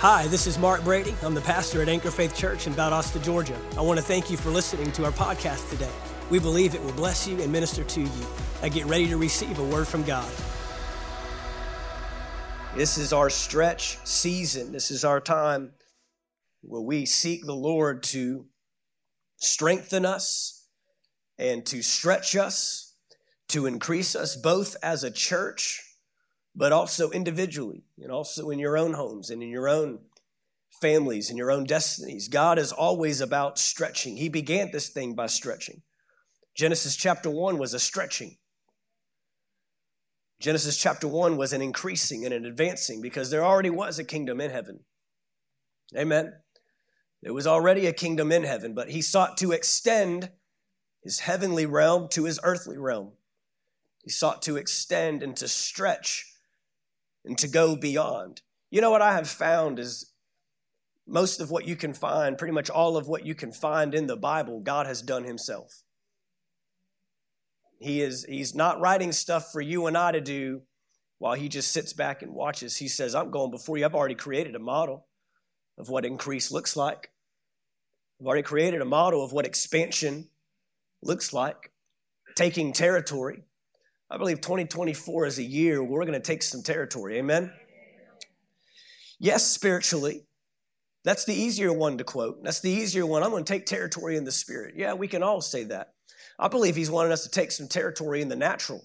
Hi, this is Mark Brady. I'm the pastor at Anchor Faith Church in Valdosta, Georgia. I want to thank you for listening to our podcast today. We believe it will bless you and minister to you. I get ready to receive a word from God. This is our stretch season. This is our time where we seek the Lord to strengthen us and to stretch us, to increase us both as a church but also individually and also in your own homes and in your own families and your own destinies. God is always about stretching. He began this thing by stretching. Genesis chapter 1 was a stretching. Genesis chapter 1 was an increasing and an advancing because there already was a kingdom in heaven. Amen. There was already a kingdom in heaven, but he sought to extend his heavenly realm to his earthly realm. He sought to extend and to stretch and to go beyond. You know what I have found is most of what you can find, pretty much all of what you can find in the Bible, God has done himself. He is he's not writing stuff for you and I to do while he just sits back and watches. He says, "I'm going before you. I've already created a model of what increase looks like. I've already created a model of what expansion looks like, taking territory. I believe 2024 is a year we're going to take some territory. Amen? Yes, spiritually. That's the easier one to quote. That's the easier one. I'm going to take territory in the spirit. Yeah, we can all say that. I believe he's wanting us to take some territory in the natural,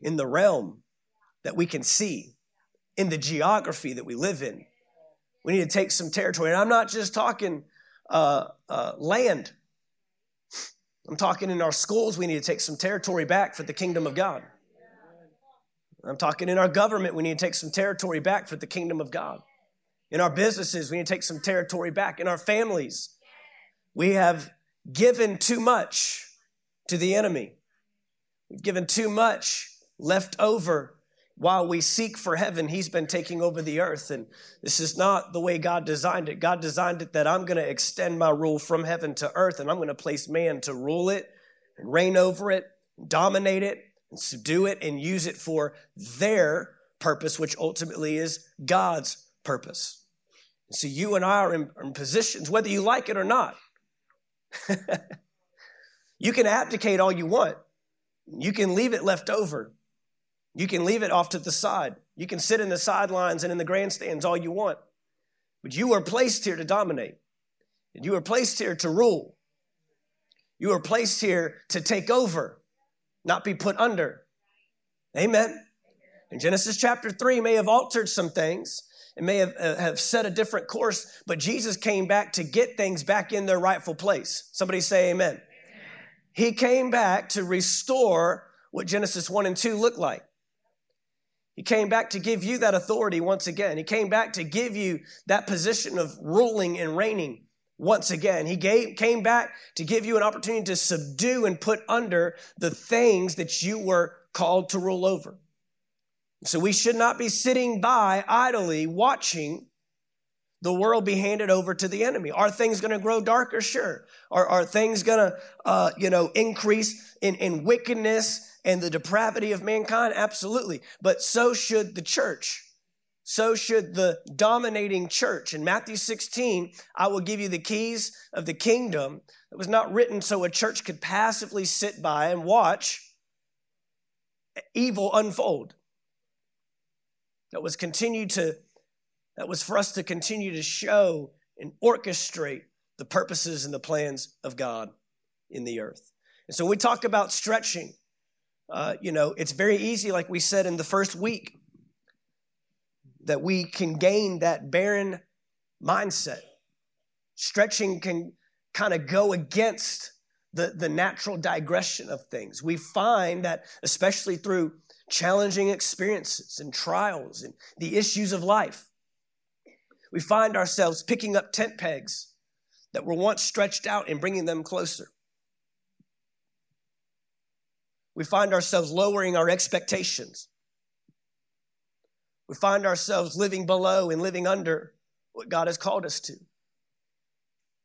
in the realm that we can see, in the geography that we live in. We need to take some territory. And I'm not just talking uh, uh, land. I'm talking in our schools, we need to take some territory back for the kingdom of God. I'm talking in our government, we need to take some territory back for the kingdom of God. In our businesses, we need to take some territory back. In our families, we have given too much to the enemy. We've given too much left over while we seek for heaven, He's been taking over the earth. And this is not the way God designed it. God designed it that I'm going to extend my rule from heaven to earth, and I'm going to place man to rule it and reign over it, dominate it, and subdue it, and use it for their purpose, which ultimately is God's purpose. So you and I are in, in positions, whether you like it or not. you can abdicate all you want. You can leave it left over. You can leave it off to the side. You can sit in the sidelines and in the grandstands all you want. But you are placed here to dominate. And you are placed here to rule. You are placed here to take over, not be put under. Amen. And Genesis chapter 3 may have altered some things. It may have, uh, have set a different course, but Jesus came back to get things back in their rightful place. Somebody say amen. amen. He came back to restore what Genesis 1 and 2 looked like. He came back to give you that authority once again. He came back to give you that position of ruling and reigning once again. He gave, came back to give you an opportunity to subdue and put under the things that you were called to rule over. So we should not be sitting by idly watching the world be handed over to the enemy. Are things going to grow darker? Sure. Are, are things going to, uh, you know, increase in, in wickedness and the depravity of mankind? Absolutely. But so should the church. So should the dominating church. In Matthew 16, I will give you the keys of the kingdom. It was not written so a church could passively sit by and watch evil unfold. That was continued to, that was for us to continue to show and orchestrate the purposes and the plans of God in the earth. And so we talk about stretching, uh, you know, it's very easy, like we said in the first week, that we can gain that barren mindset. Stretching can kind of go against the, the natural digression of things. We find that, especially through challenging experiences and trials and the issues of life, we find ourselves picking up tent pegs that were once stretched out and bringing them closer we find ourselves lowering our expectations. We find ourselves living below and living under what God has called us to.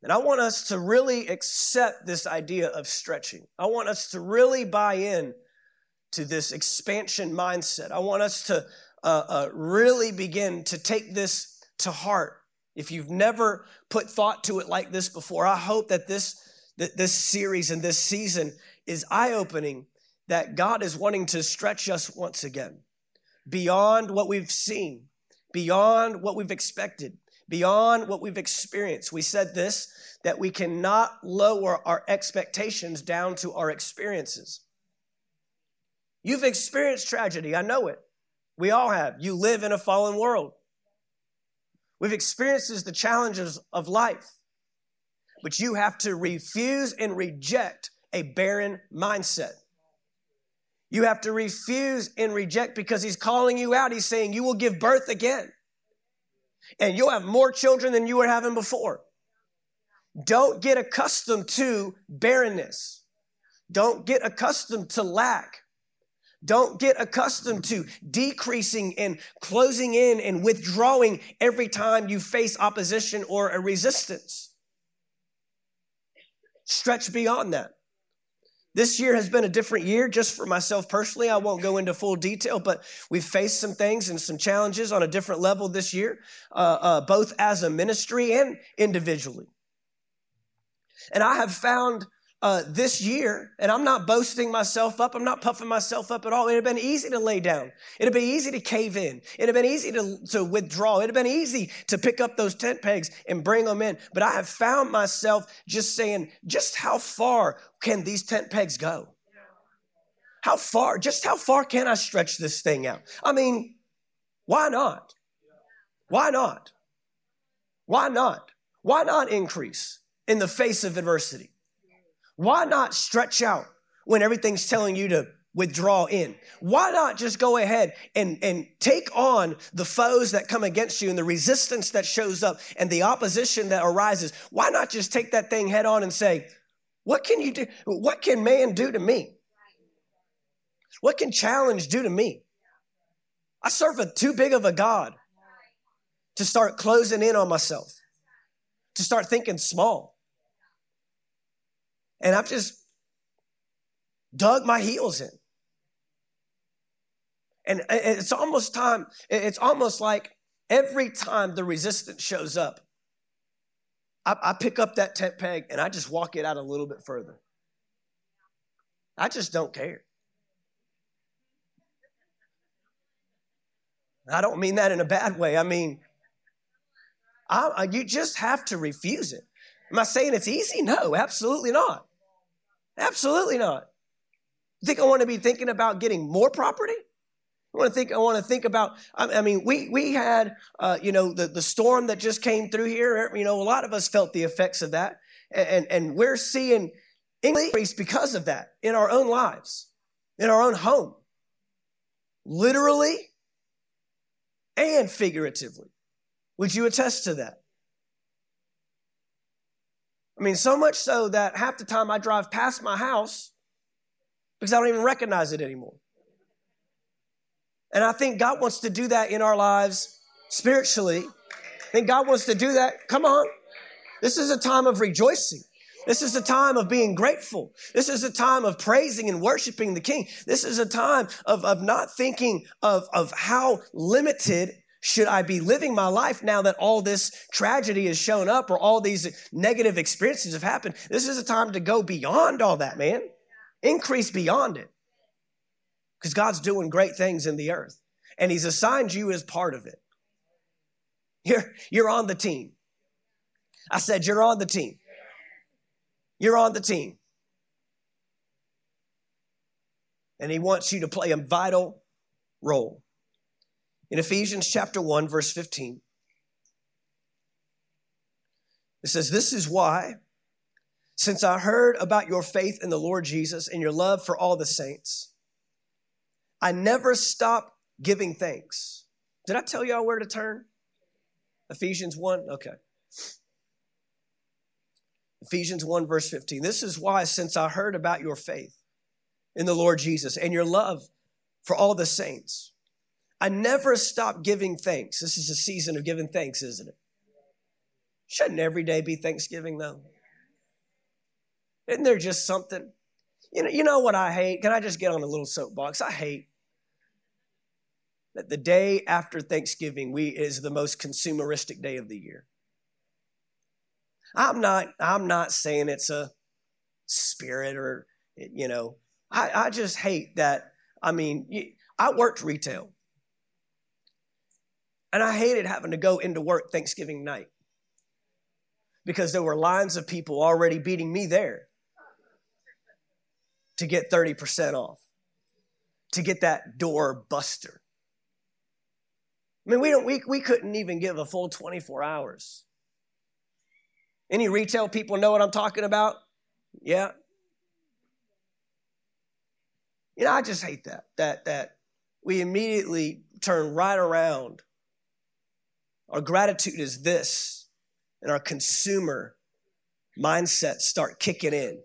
And I want us to really accept this idea of stretching. I want us to really buy in to this expansion mindset. I want us to uh, uh, really begin to take this to heart, if you've never put thought to it like this before, I hope that this, that this series and this season is eye opening that God is wanting to stretch us once again beyond what we've seen, beyond what we've expected, beyond what we've experienced. We said this that we cannot lower our expectations down to our experiences. You've experienced tragedy, I know it. We all have. You live in a fallen world. We've experienced the challenges of life, but you have to refuse and reject a barren mindset. You have to refuse and reject because he's calling you out. He's saying you will give birth again and you'll have more children than you were having before. Don't get accustomed to barrenness. Don't get accustomed to lack. Don't get accustomed to decreasing and closing in and withdrawing every time you face opposition or a resistance. Stretch beyond that. This year has been a different year just for myself personally. I won't go into full detail, but we've faced some things and some challenges on a different level this year, uh, uh, both as a ministry and individually. And I have found uh, this year, and I'm not boasting myself up, I'm not puffing myself up at all. It'd have been easy to lay down. It'd have been easy to cave in. It'd have been easy to, to withdraw. It'd have been easy to pick up those tent pegs and bring them in. But I have found myself just saying, just how far can these tent pegs go? How far, just how far can I stretch this thing out? I mean, why not? Why not? Why not? Why not increase in the face of adversity? Why not stretch out when everything's telling you to withdraw in? Why not just go ahead and, and take on the foes that come against you and the resistance that shows up and the opposition that arises? Why not just take that thing head on and say, what can you do? What can man do to me? What can challenge do to me? I serve a too big of a God to start closing in on myself, to start thinking small. And I've just dug my heels in. And it's almost time, it's almost like every time the resistance shows up, I, I, pick up that tent peg and I just walk it out a little bit further. I just don't care. I don't mean that in a bad way. I mean, I, you just have to refuse it. Am I saying it's easy? No, absolutely not. Absolutely not. Think I want to be thinking about getting more property? I want to think. I want to think about. I, mean, we we had, uh, you know, the the storm that just came through here. You know, a lot of us felt the effects of that, and and we're seeing increase because of that in our own lives, in our own home, literally and figuratively. Would you attest to that? I mean, so much so that half the time I drive past my house because I don't even recognize it anymore. And I think God wants to do that in our lives spiritually. I think God wants to do that. Come on. This is a time of rejoicing. This is a time of being grateful. This is a time of praising and worshiping the King. This is a time of, of not thinking of, of how limited should I be living my life now that all this tragedy has shown up or all these negative experiences have happened? This is a time to go beyond all that, man. Increase beyond it. Because God's doing great things in the earth. And He's assigned you as part of it. You're, you're on the team. I said, You're on the team. You're on the team. And He wants you to play a vital role. In Ephesians chapter 1, verse 15, it says, This is why, since I heard about your faith in the Lord Jesus and your love for all the saints, I never stop giving thanks. Did I tell y'all where to turn? Ephesians 1? Okay. Ephesians 1, verse 15. This is why, since I heard about your faith in the Lord Jesus and your love for all the saints, I never stop giving thanks. This is a season of giving thanks, isn't it? Shouldn't every day be Thanksgiving, though? Isn't there just something? You know, you know what I hate? Can I just get on a little soapbox? I hate that the day after Thanksgiving we is the most consumeristic day of the year. I'm not I'm not saying it's a spirit or you know I, I just hate that I mean I worked retail and I hated having to go into work Thanksgiving night because there were lines of people already beating me there to get 30% off, to get that door buster. I mean, we, don't, we, we couldn't even give a full 24 hours. Any retail people know what I'm talking about? Yeah. You know, I just hate that, that, that we immediately turn right around. Our gratitude is this and our consumer mindset start kicking in.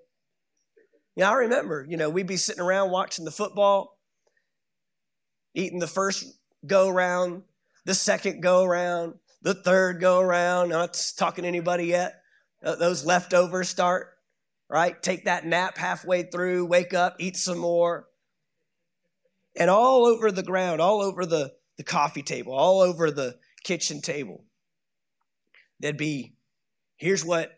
Yeah, I remember, you know, we'd be sitting around watching the football, eating the first go round, the second go round, the third go round. Not talking to anybody yet. Those leftovers start, right? Take that nap halfway through, wake up, eat some more. And all over the ground, all over the, the coffee table, all over the kitchen table, there'd be here's what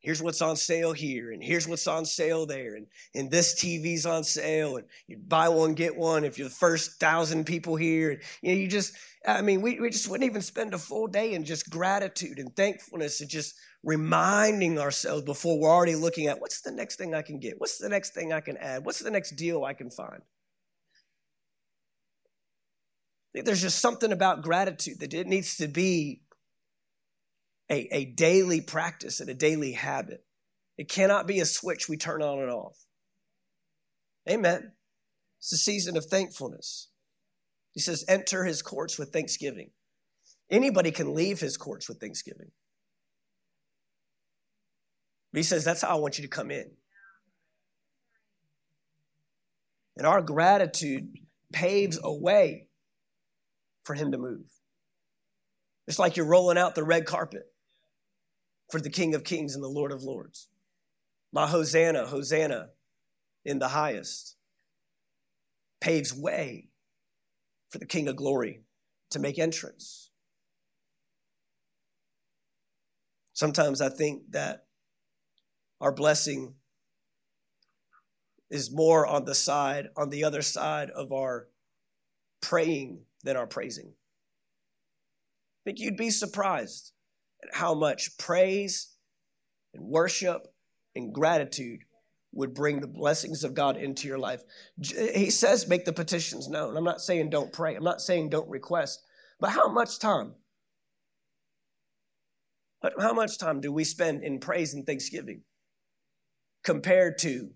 here's what's on sale here and here's what's on sale there and, and this tv's on sale and you buy one get one if you're the first thousand people here and you know you just i mean we, we just wouldn't even spend a full day in just gratitude and thankfulness and just reminding ourselves before we're already looking at what's the next thing i can get? What's the next thing i can add? What's the next deal i can find there's just something about gratitude that it needs to be a, a daily practice and a daily habit. It cannot be a switch we turn on and off. Amen. It's a season of thankfulness. He says, enter his courts with thanksgiving. Anybody can leave his courts with thanksgiving. But he says, that's how I want you to come in. And our gratitude paves a way for him to move. It's like you're rolling out the red carpet for the King of Kings and the Lord of Lords. My Hosanna, Hosanna in the highest, paves way for the King of Glory to make entrance. Sometimes I think that our blessing is more on the side, on the other side of our praying than our praising. I think you'd be surprised at how much praise and worship and gratitude would bring the blessings of God into your life. He says, make the petitions known. I'm not saying don't pray, I'm not saying don't request, but how much time? How much time do we spend in praise and thanksgiving compared to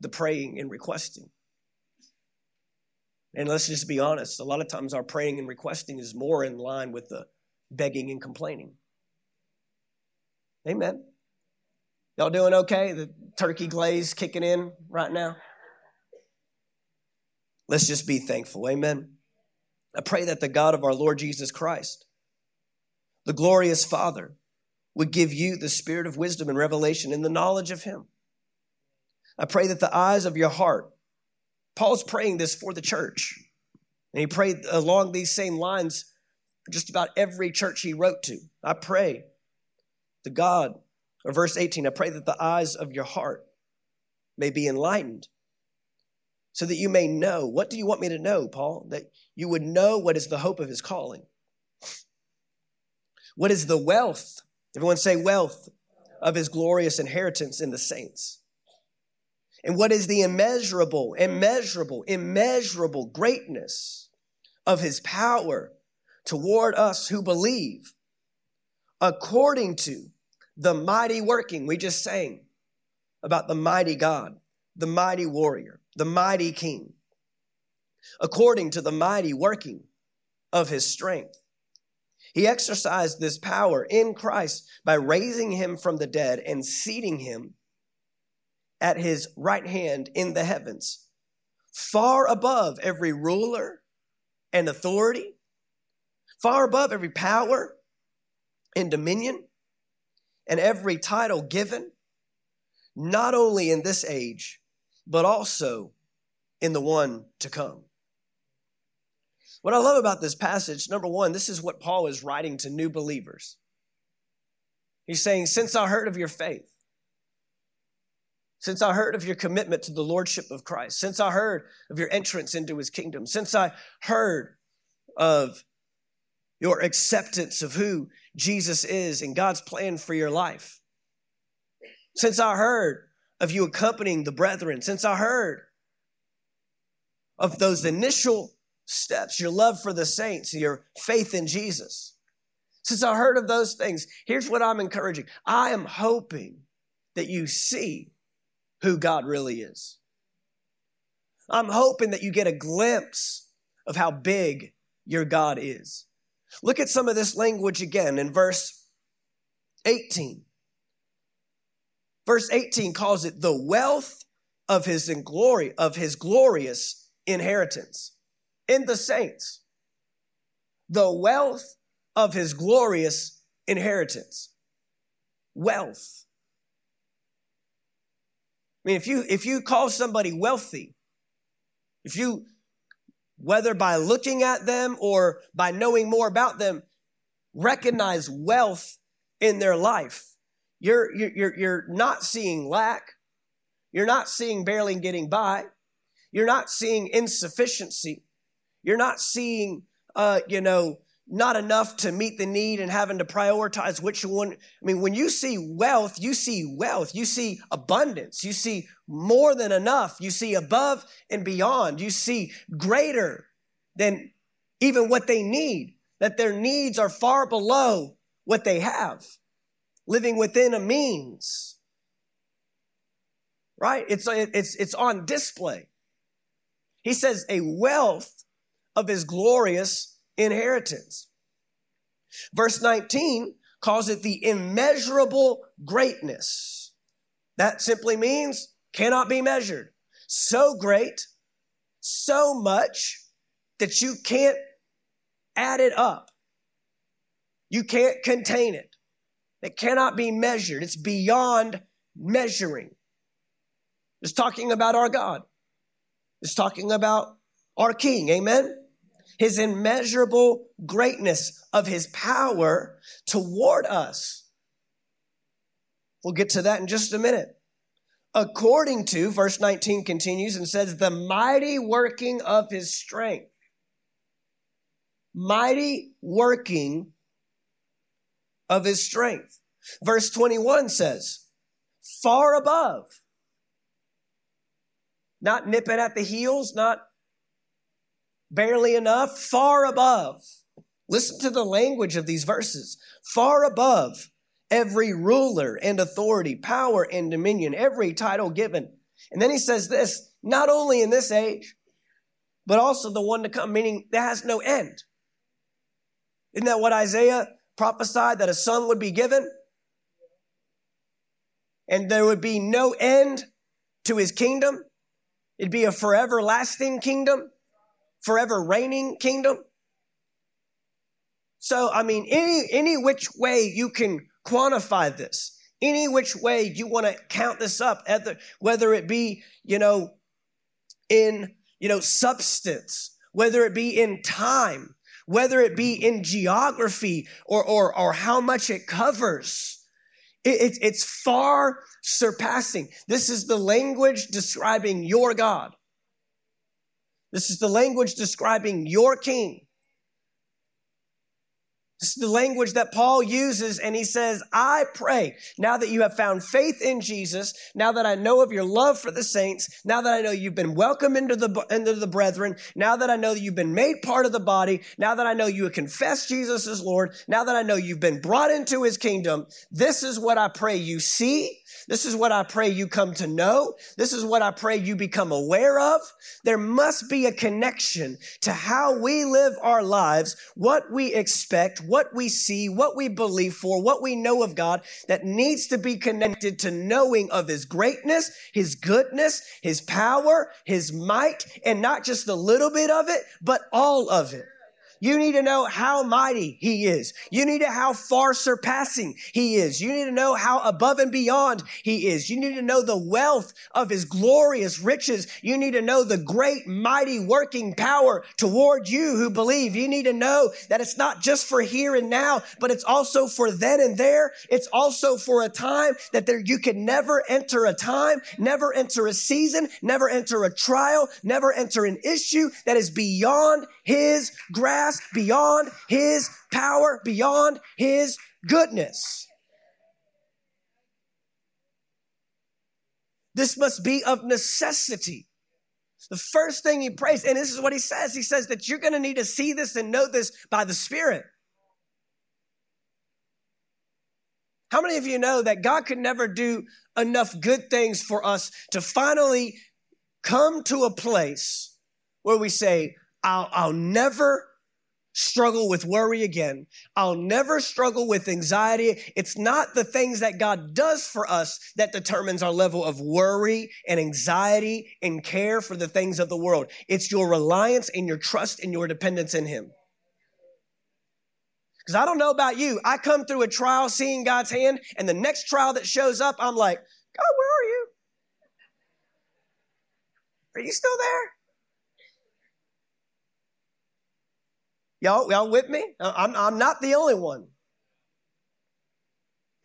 the praying and requesting? And let's just be honest, a lot of times our praying and requesting is more in line with the begging and complaining. Amen. Y'all doing okay? The turkey glaze kicking in right now? Let's just be thankful. Amen. I pray that the God of our Lord Jesus Christ, the glorious Father, would give you the spirit of wisdom and revelation in the knowledge of Him. I pray that the eyes of your heart, Paul's praying this for the church, and he prayed along these same lines just about every church he wrote to. I pray to God, or verse 18, I pray that the eyes of your heart may be enlightened so that you may know. What do you want me to know, Paul? That you would know what is the hope of his calling. What is the wealth? Everyone say wealth of his glorious inheritance in the saints. And what is the immeasurable, immeasurable, immeasurable greatness of his power toward us who believe according to the mighty working we just sang about the mighty God, the mighty warrior, the mighty king, according to the mighty working of his strength. He exercised this power in Christ by raising him from the dead and seating him at his right hand in the heavens, far above every ruler and authority far above every power and dominion and every title given, not only in this age, but also in the one to come. What I love about this passage, number one, this is what Paul is writing to new believers. He's saying, Since I heard of your faith, since I heard of your commitment to the Lordship of Christ, since I heard of your entrance into his kingdom, since I heard of your acceptance of who Jesus is and God's plan for your life, since I heard of you accompanying the brethren, since I heard of those initial steps, your love for the saints, your faith in Jesus, since I heard of those things, here's what I'm encouraging. I am hoping that you see who God really is. I'm hoping that you get a glimpse of how big your God is. Look at some of this language again in verse 18. Verse 18 calls it the wealth of his glory of his glorious inheritance in the saints. The wealth of his glorious inheritance. Wealth. I mean, if you, if you call somebody wealthy, if you, whether by looking at them or by knowing more about them, recognize wealth in their life, you're, you're, you're not seeing lack. You're not seeing barely getting by. You're not seeing insufficiency. You're not seeing, uh, you know, not enough to meet the need and having to prioritize which one. I mean, when you see wealth, you see wealth, you see abundance, you see more than enough, you see above and beyond, you see greater than even what they need, that their needs are far below what they have, living within a means. Right? It's, it's, it's on display. He says, a wealth of his glorious inheritance. Verse 19 calls it the immeasurable greatness. That simply means cannot be measured. So great, so much that you can't add it up. You can't contain it. It cannot be measured. It's beyond measuring. It's talking about our God. It's talking about our King. Amen his immeasurable greatness of his power toward us. We'll get to that in just a minute. According to, verse 19 continues and says, the mighty working of his strength. Mighty working of his strength. Verse 21 says, far above. Not nipping at the heels, not barely enough, far above. Listen to the language of these verses. Far above every ruler and authority, power and dominion, every title given. And then he says this, not only in this age, but also the one to come, meaning that has no end. Isn't that what Isaiah prophesied that a son would be given? And there would be no end to his kingdom. It'd be a forever lasting kingdom forever reigning kingdom. So, I mean, any, any which way you can quantify this, any which way you want to count this up, whether it be, you know, in, you know, substance, whether it be in time, whether it be in geography or, or, or how much it covers. It, it, it's far surpassing. This is the language describing your God. This is the language describing your king. This is the language that Paul uses, and he says, I pray now that you have found faith in Jesus, now that I know of your love for the saints, now that I know you've been welcomed into the, into the brethren, now that I know that you've been made part of the body, now that I know you have confessed Jesus as Lord, now that I know you've been brought into his kingdom, this is what I pray you see this is what I pray you come to know. This is what I pray you become aware of. There must be a connection to how we live our lives, what we expect, what we see, what we believe for, what we know of God that needs to be connected to knowing of His greatness, His goodness, His power, His might, and not just a little bit of it, but all of it. You need to know how mighty he is. You need to how far surpassing he is. You need to know how above and beyond he is. You need to know the wealth of his glorious riches. You need to know the great mighty working power toward you who believe. You need to know that it's not just for here and now, but it's also for then and there. It's also for a time that there you can never enter a time, never enter a season, never enter a trial, never enter an issue that is beyond his grasp, beyond his power, beyond his goodness. This must be of necessity. The first thing he prays, and this is what he says he says that you're going to need to see this and know this by the Spirit. How many of you know that God could never do enough good things for us to finally come to a place where we say, I'll, I'll never struggle with worry again. I'll never struggle with anxiety. It's not the things that God does for us that determines our level of worry and anxiety and care for the things of the world. It's your reliance and your trust and your dependence in Him. Because I don't know about you. I come through a trial seeing God's hand, and the next trial that shows up, I'm like, God, where are you? Are you still there? Y'all, y'all with me? I'm, I'm not the only one.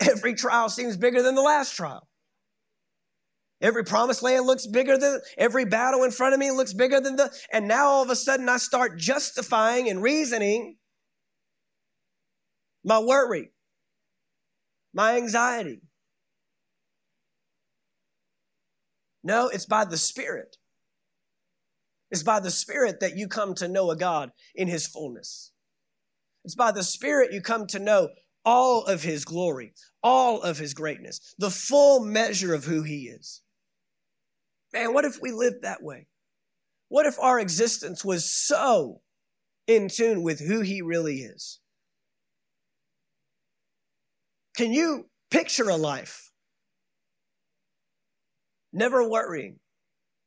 Every trial seems bigger than the last trial. Every promised land looks bigger than every battle in front of me looks bigger than the, and now all of a sudden I start justifying and reasoning my worry, my anxiety. No, it's by the Spirit. It's by the Spirit that you come to know a God in His fullness. It's by the Spirit you come to know all of His glory, all of His greatness, the full measure of who He is. Man, what if we lived that way? What if our existence was so in tune with who He really is? Can you picture a life never worrying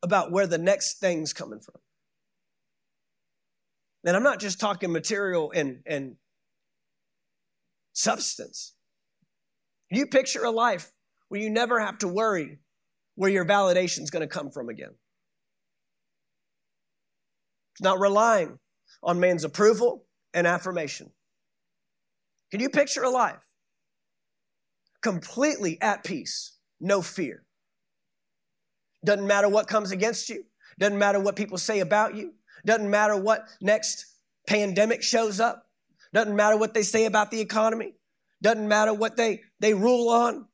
about where the next thing's coming from. And I'm not just talking material and, and substance. You picture a life where you never have to worry where your validation is going to come from again. It's not relying on man's approval and affirmation. Can you picture a life completely at peace, no fear? Doesn't matter what comes against you. Doesn't matter what people say about you. Doesn't matter what next pandemic shows up. Doesn't matter what they say about the economy. Doesn't matter what they, they rule on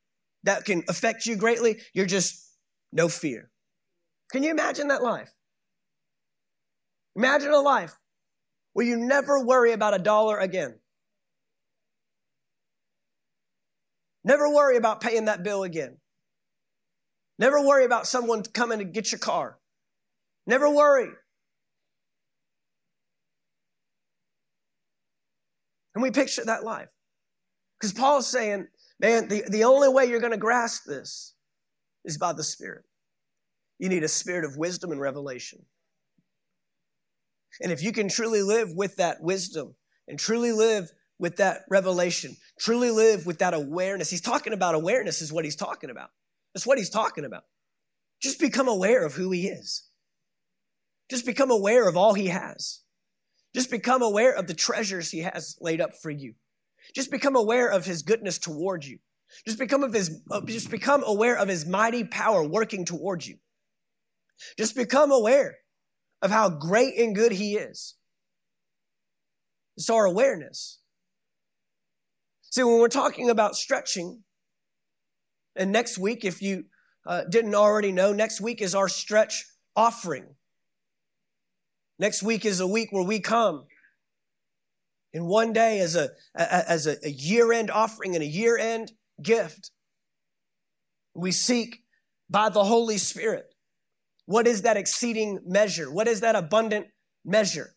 that can affect you greatly. You're just no fear. Can you imagine that life? Imagine a life where you never worry about a dollar again. Never worry about paying that bill again. Never worry about someone coming to get your car. Never worry. And we picture that life. Because Paul's saying, man, the, the only way you're going to grasp this is by the Spirit. You need a spirit of wisdom and revelation. And if you can truly live with that wisdom and truly live with that revelation, truly live with that awareness, he's talking about awareness, is what he's talking about. That's what he's talking about. Just become aware of who he is. Just become aware of all he has. Just become aware of the treasures he has laid up for you. Just become aware of his goodness towards you. Just become of his, uh, just become aware of his mighty power working towards you. Just become aware of how great and good he is. It's our awareness. See, when we're talking about stretching, and next week, if you uh, didn't already know, next week is our stretch offering. Next week is a week where we come in one day as a, as a, a year end offering and a year end gift. We seek by the Holy Spirit. What is that exceeding measure? What is that abundant measure?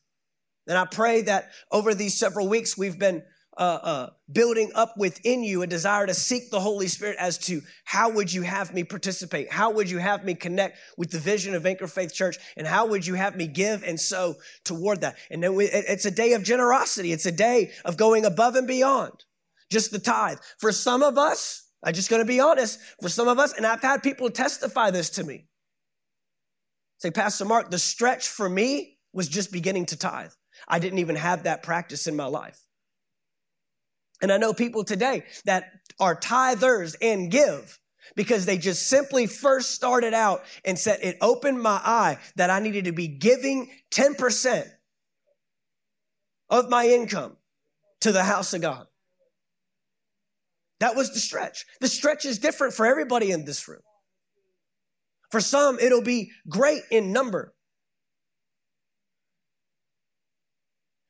And I pray that over these several weeks we've been uh, uh, building up within you a desire to seek the Holy Spirit as to how would you have me participate? How would you have me connect with the vision of Anchor Faith Church? And how would you have me give and sow toward that? And then we, it's a day of generosity. It's a day of going above and beyond just the tithe. For some of us, I'm just going to be honest, for some of us, and I've had people testify this to me. Say, Pastor Mark, the stretch for me was just beginning to tithe. I didn't even have that practice in my life. And I know people today that are tithers and give because they just simply first started out and said, it opened my eye that I needed to be giving 10% of my income to the house of God. That was the stretch. The stretch is different for everybody in this room. For some, it'll be great in number.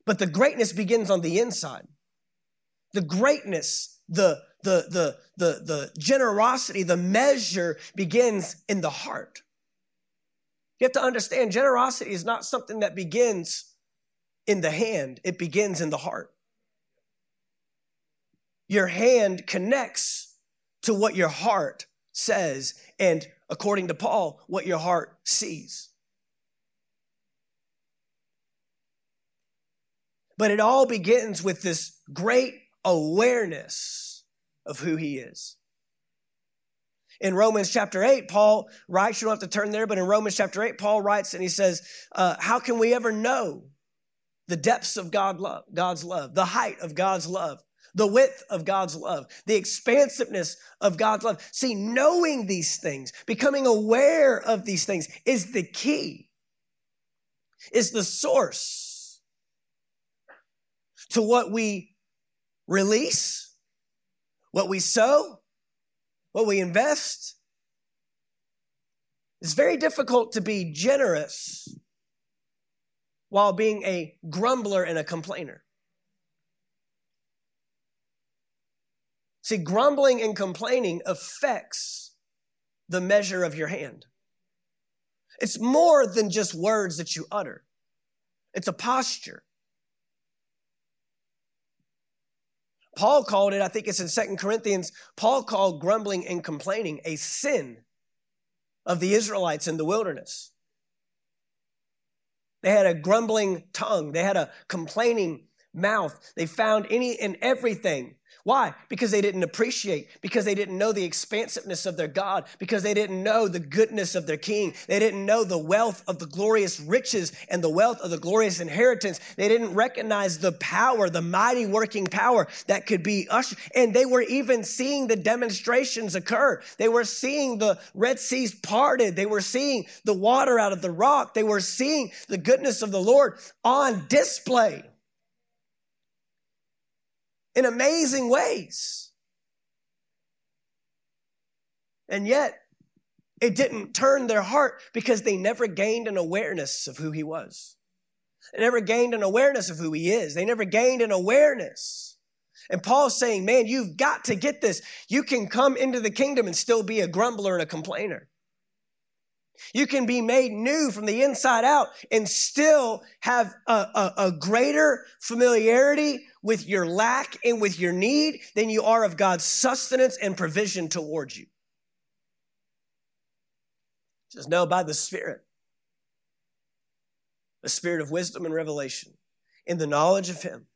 But the greatness begins on the inside the greatness, the, the, the, the, the generosity, the measure begins in the heart. You have to understand generosity is not something that begins in the hand, it begins in the heart. Your hand connects to what your heart says, and according to Paul, what your heart sees. But it all begins with this great awareness of who he is. In Romans chapter 8, Paul writes, you don't have to turn there, but in Romans chapter 8, Paul writes and he says, uh, How can we ever know the depths of God love, God's love, the height of God's love, the width of God's love, the expansiveness of God's love? See, knowing these things, becoming aware of these things is the key, is the source to what we release, what we sow, what we invest. It's very difficult to be generous while being a grumbler and a complainer. See, grumbling and complaining affects the measure of your hand. It's more than just words that you utter, it's a posture. Paul called it, I think it's in Second Corinthians, Paul called grumbling and complaining a sin of the Israelites in the wilderness. They had a grumbling tongue, they had a complaining mouth. They found any and everything why? Because they didn't appreciate, because they didn't know the expansiveness of their God, because they didn't know the goodness of their King. They didn't know the wealth of the glorious riches and the wealth of the glorious inheritance. They didn't recognize the power, the mighty working power that could be ushered. And they were even seeing the demonstrations occur. They were seeing the Red Seas parted. They were seeing the water out of the rock. They were seeing the goodness of the Lord on display in amazing ways. And yet, it didn't turn their heart because they never gained an awareness of who he was. They never gained an awareness of who he is. They never gained an awareness. And Paul's saying, man, you've got to get this. You can come into the kingdom and still be a grumbler and a complainer. You can be made new from the inside out and still have a, a, a, greater familiarity with your lack and with your need than you are of God's sustenance and provision towards you. Just know by the Spirit, the Spirit of wisdom and revelation, in the knowledge of Him,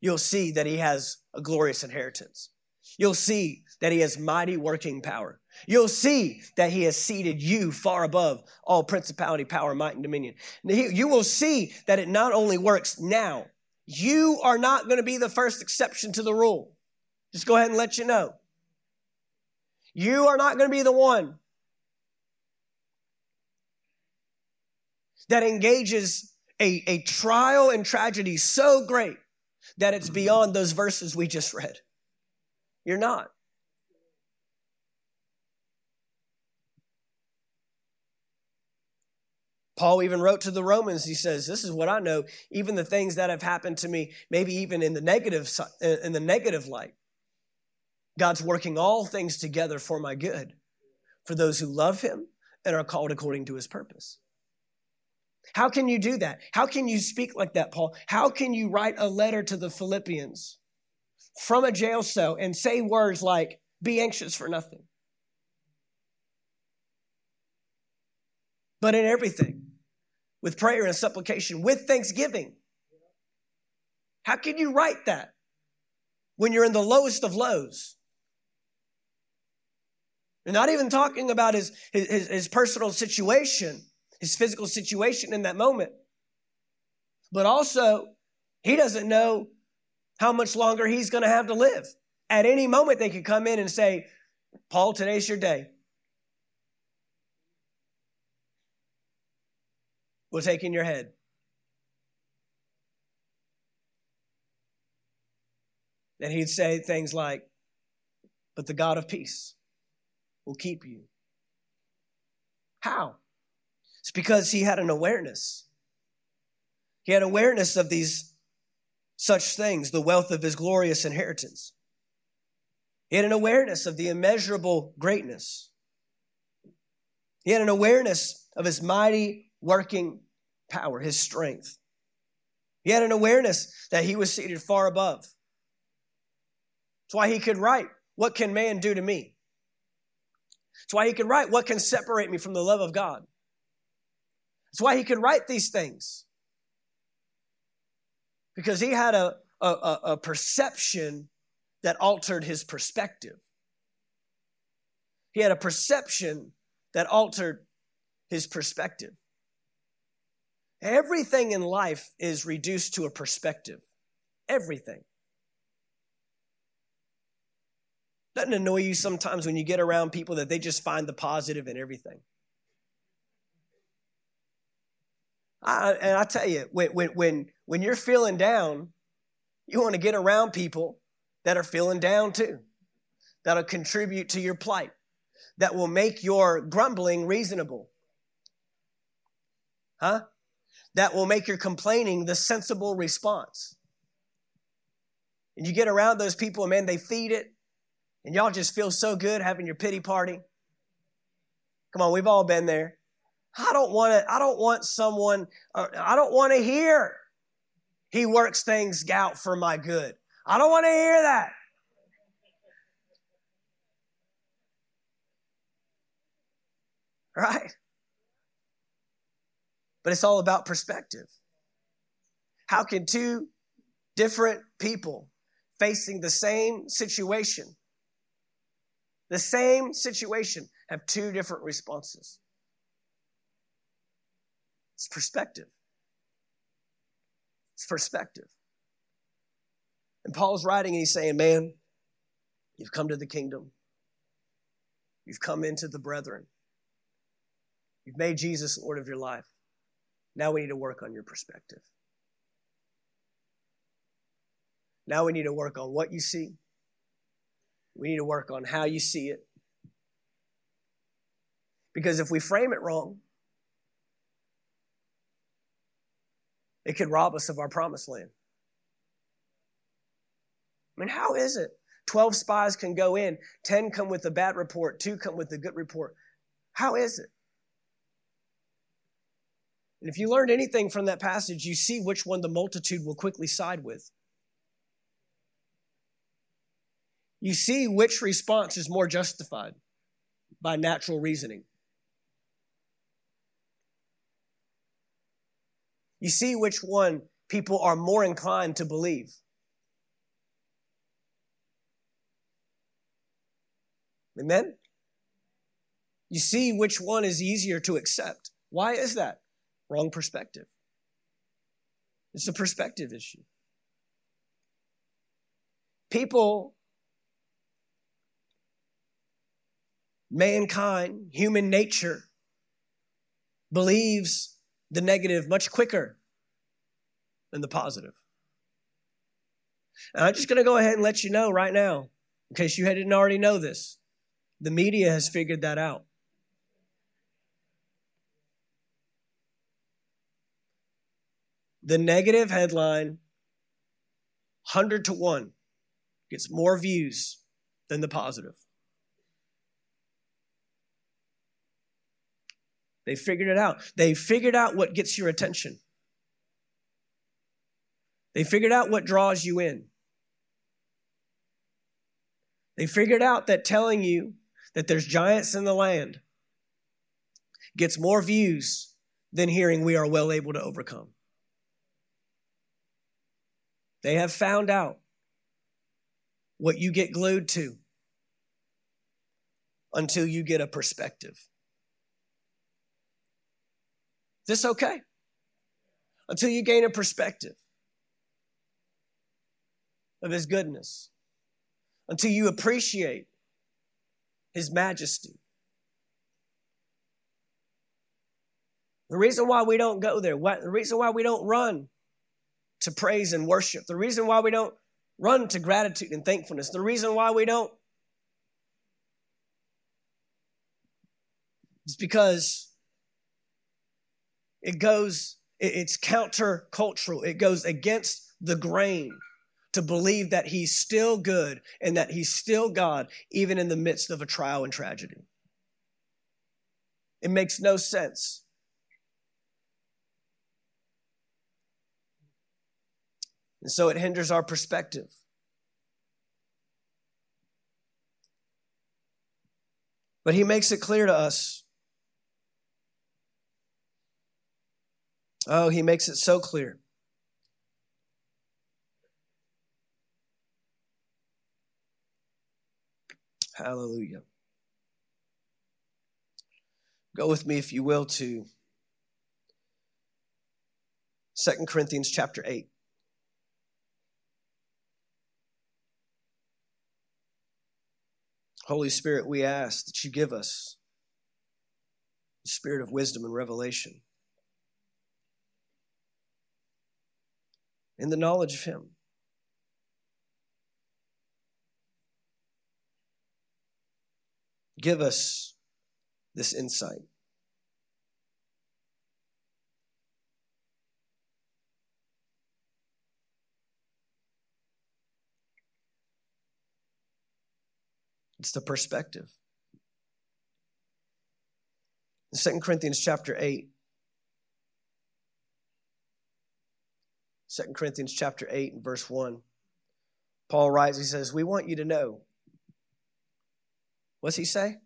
you'll see that He has a glorious inheritance. You'll see that He has mighty working power. You'll see that he has seated you far above all principality, power, might, and dominion. You will see that it not only works now, you are not going to be the first exception to the rule. Just go ahead and let you know. You are not going to be the one that engages a, a trial and tragedy so great that it's beyond those verses we just read. You're not. Paul even wrote to the Romans, he says, This is what I know, even the things that have happened to me, maybe even in the negative, in the negative light. God's working all things together for my good, for those who love him and are called according to his purpose. How can you do that? How can you speak like that, Paul? How can you write a letter to the Philippians from a jail cell and say words like, be anxious for nothing. But in everything, with prayer and supplication, with thanksgiving. How can you write that when you're in the lowest of lows? You're not even talking about his, his, his personal situation, his physical situation in that moment. But also, he doesn't know how much longer he's going to have to live. At any moment, they could come in and say, Paul, today's your day. We'll take in your head. And he'd say things like, But the God of peace will keep you. How? It's because he had an awareness. He had awareness of these such things, the wealth of his glorious inheritance. He had an awareness of the immeasurable greatness. He had an awareness of his mighty working power, his strength. He had an awareness that he was seated far above. That's why he could write, What can man do to me? That's why he could write, What can separate me from the love of God? That's why he could write these things. Because he had a, a, a perception that altered his perspective. He had a perception that altered his perspective. Everything in life is reduced to a perspective. Everything. Doesn't annoy you sometimes when you get around people that they just find the positive in everything? I, and I tell you, when, when, when, when you're feeling down, you want to get around people that are feeling down too, that'll contribute to your plight, that will make your grumbling reasonable. Huh? That will make your complaining the sensible response. And you get around those people, and man, they feed it, and y'all just feel so good having your pity party. Come on, we've all been there. I don't want to, I don't want someone, uh, I don't want to hear he works things out for my good. I don't want to hear that. Right? But it's all about perspective. How can two different people facing the same situation the same situation, have two different responses. It's perspective. It's perspective. And Paul's writing and he's saying, Man, you've come to the kingdom. You've come into the brethren. You've made Jesus Lord of your life. Now we need to work on your perspective. Now we need to work on what you see, we need to work on how you see it. Because if we frame it wrong, it could rob us of our promised land. I mean, how is it? 12 spies can go in, 10 come with a bad report, 2 come with a good report. How is it? And if you learned anything from that passage, you see which one the multitude will quickly side with. you see which response is more justified by natural reasoning. You see which one people are more inclined to believe. Amen? You see which one is easier to accept. Why is that? Wrong perspective. It's a perspective issue. People mankind, human nature, believes the negative much quicker than the positive. And I'm just going to go ahead and let you know right now, in case you didn't already know this, the media has figured that out. The negative headline, 100 to 1, gets more views than the positive. They figured it out. They figured out what gets your attention. They figured out what draws you in. They figured out that telling you that there's giants in the land gets more views than hearing we are well able to overcome. They have found out what you get glued to until you get a perspective. Is this okay? Until you gain a perspective of His goodness, until you appreciate His majesty. The reason why we don't go there, the reason why we don't run to praise and worship, the reason why we don't run to gratitude and thankfulness, the reason why we don't is because it goes, it's countercultural, it goes against the grain to believe that he's still good and that he's still God, even in the midst of a trial and tragedy. It makes no sense. And so it hinders our perspective. But he makes it clear to us. Oh, he makes it so clear. Hallelujah. Go with me, if you will, to 2 Corinthians chapter 8. Holy Spirit, we ask that you give us the spirit of wisdom and revelation in the knowledge of Him. Give us this insight. It's the perspective. In 2 Corinthians chapter 8, 2 Corinthians chapter 8 and verse 1, Paul writes, he says, We want you to know What's he say?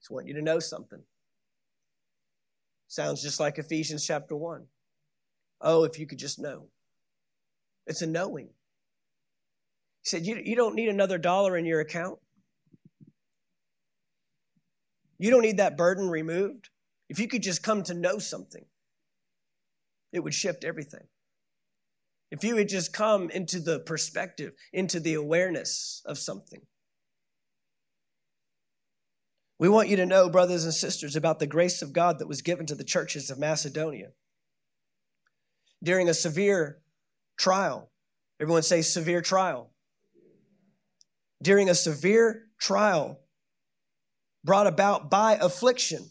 Just want you to know something. Sounds just like Ephesians chapter 1. Oh, if you could just know. It's a knowing. He said, You, you don't need another dollar in your account. You don't need that burden removed. If you could just come to know something, it would shift everything. If you would just come into the perspective, into the awareness of something. We want you to know, brothers and sisters, about the grace of God that was given to the churches of Macedonia. During a severe trial, everyone say severe trial. During a severe trial brought about by affliction,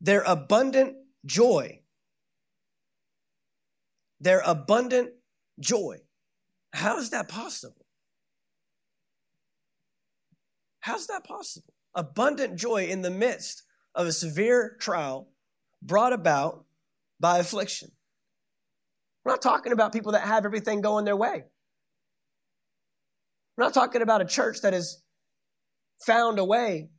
their abundant joy, their abundant joy. How is that possible? How's that possible? abundant joy in the midst of a severe trial brought about by affliction. We're not talking about people that have everything going their way. We're not talking about a church that has found a way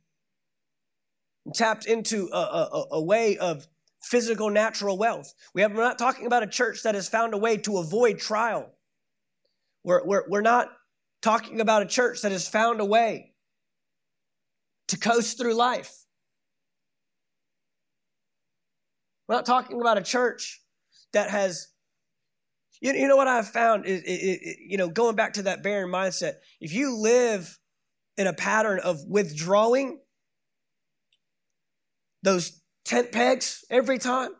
and tapped into a, a, a way of physical natural wealth. We have, we're not talking about a church that has found a way to avoid trial. We're, we're, we're not talking about a church that has found a way to coast through life. We're not talking about a church that has, you, you know what I've found is, you know, going back to that barren mindset, if you live in a pattern of withdrawing those tent pegs every time,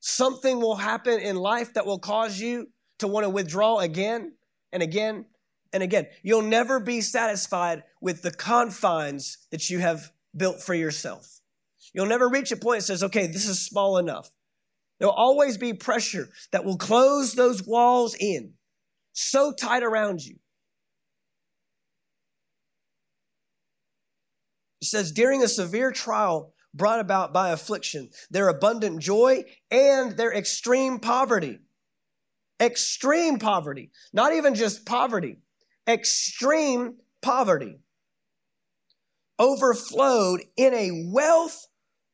something will happen in life that will cause you to want to withdraw again and again and again. You'll never be satisfied with the confines that you have built for yourself. You'll never reach a point that says, okay, this is small enough. There'll always be pressure that will close those walls in so tight around you. It says, during a severe trial brought about by affliction, their abundant joy and their extreme poverty extreme poverty, not even just poverty, extreme poverty overflowed in a wealth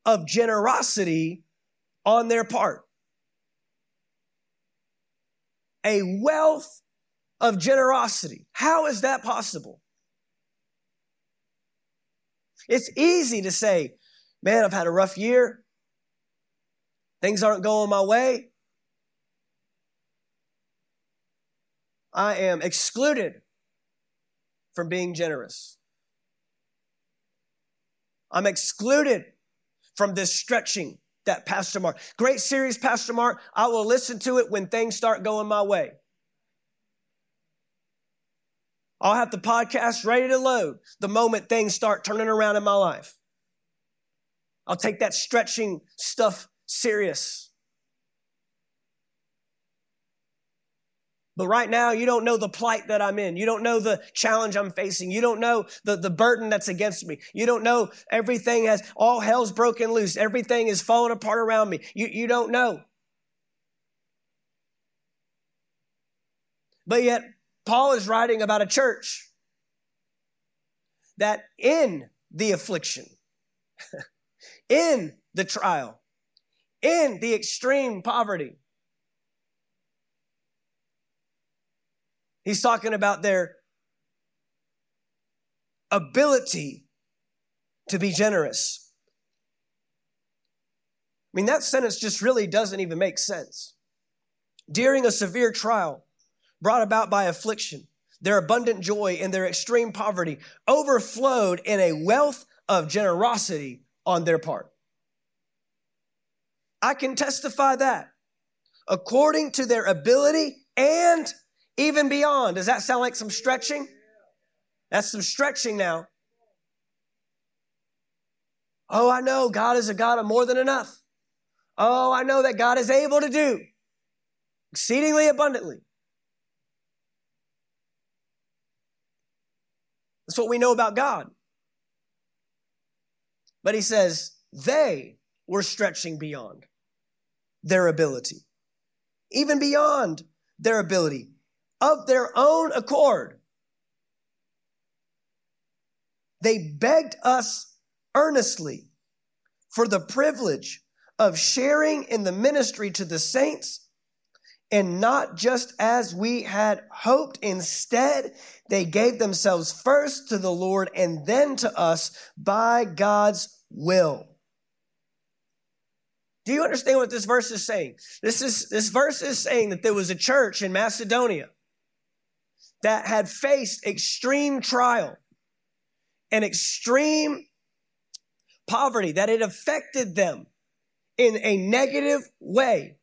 of generosity on their part. A wealth of generosity. How is that possible? It's easy to say, man, I've had a rough year. Things aren't going my way. I am excluded from being generous. I'm excluded from this stretching that Pastor Mark. Great series, Pastor Mark. I will listen to it when things start going my way. I'll have the podcast ready to load the moment things start turning around in my life. I'll take that stretching stuff serious. But right now, you don't know the plight that I'm in. You don't know the challenge I'm facing. You don't know the, the burden that's against me. You don't know everything has, all hell's broken loose. Everything is falling apart around me. You, you don't know. But yet, Paul is writing about a church that in the affliction, in the trial, in the extreme poverty, He's talking about their ability to be generous. I mean, that sentence just really doesn't even make sense. During a severe trial brought about by affliction, their abundant joy and their extreme poverty overflowed in a wealth of generosity on their part. I can testify that according to their ability and even beyond. Does that sound like some stretching? That's some stretching now. Oh, I know God is a God of more than enough. Oh, I know that God is able to do exceedingly abundantly. That's what we know about God. But he says they were stretching beyond their ability, even beyond their ability of their own accord. They begged us earnestly for the privilege of sharing in the ministry to the saints and not just as we had hoped. Instead, they gave themselves first to the Lord and then to us by God's will. Do you understand what this verse is saying? This is this verse is saying that there was a church in Macedonia that had faced extreme trial and extreme poverty, that it affected them in a negative way.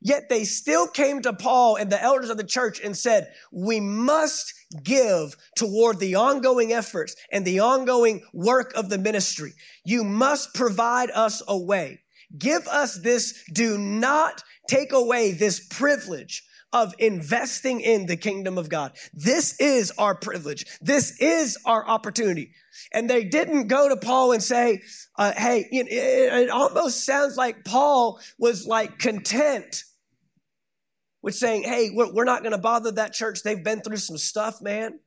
Yet they still came to Paul and the elders of the church and said, we must give toward the ongoing efforts and the ongoing work of the ministry. You must provide us a way. Give us this. Do not take away this privilege of investing in the kingdom of God. This is our privilege. This is our opportunity. And they didn't go to Paul and say, uh, hey, it, it almost sounds like Paul was like content with saying, hey, we're, we're not going to bother that church. They've been through some stuff, man.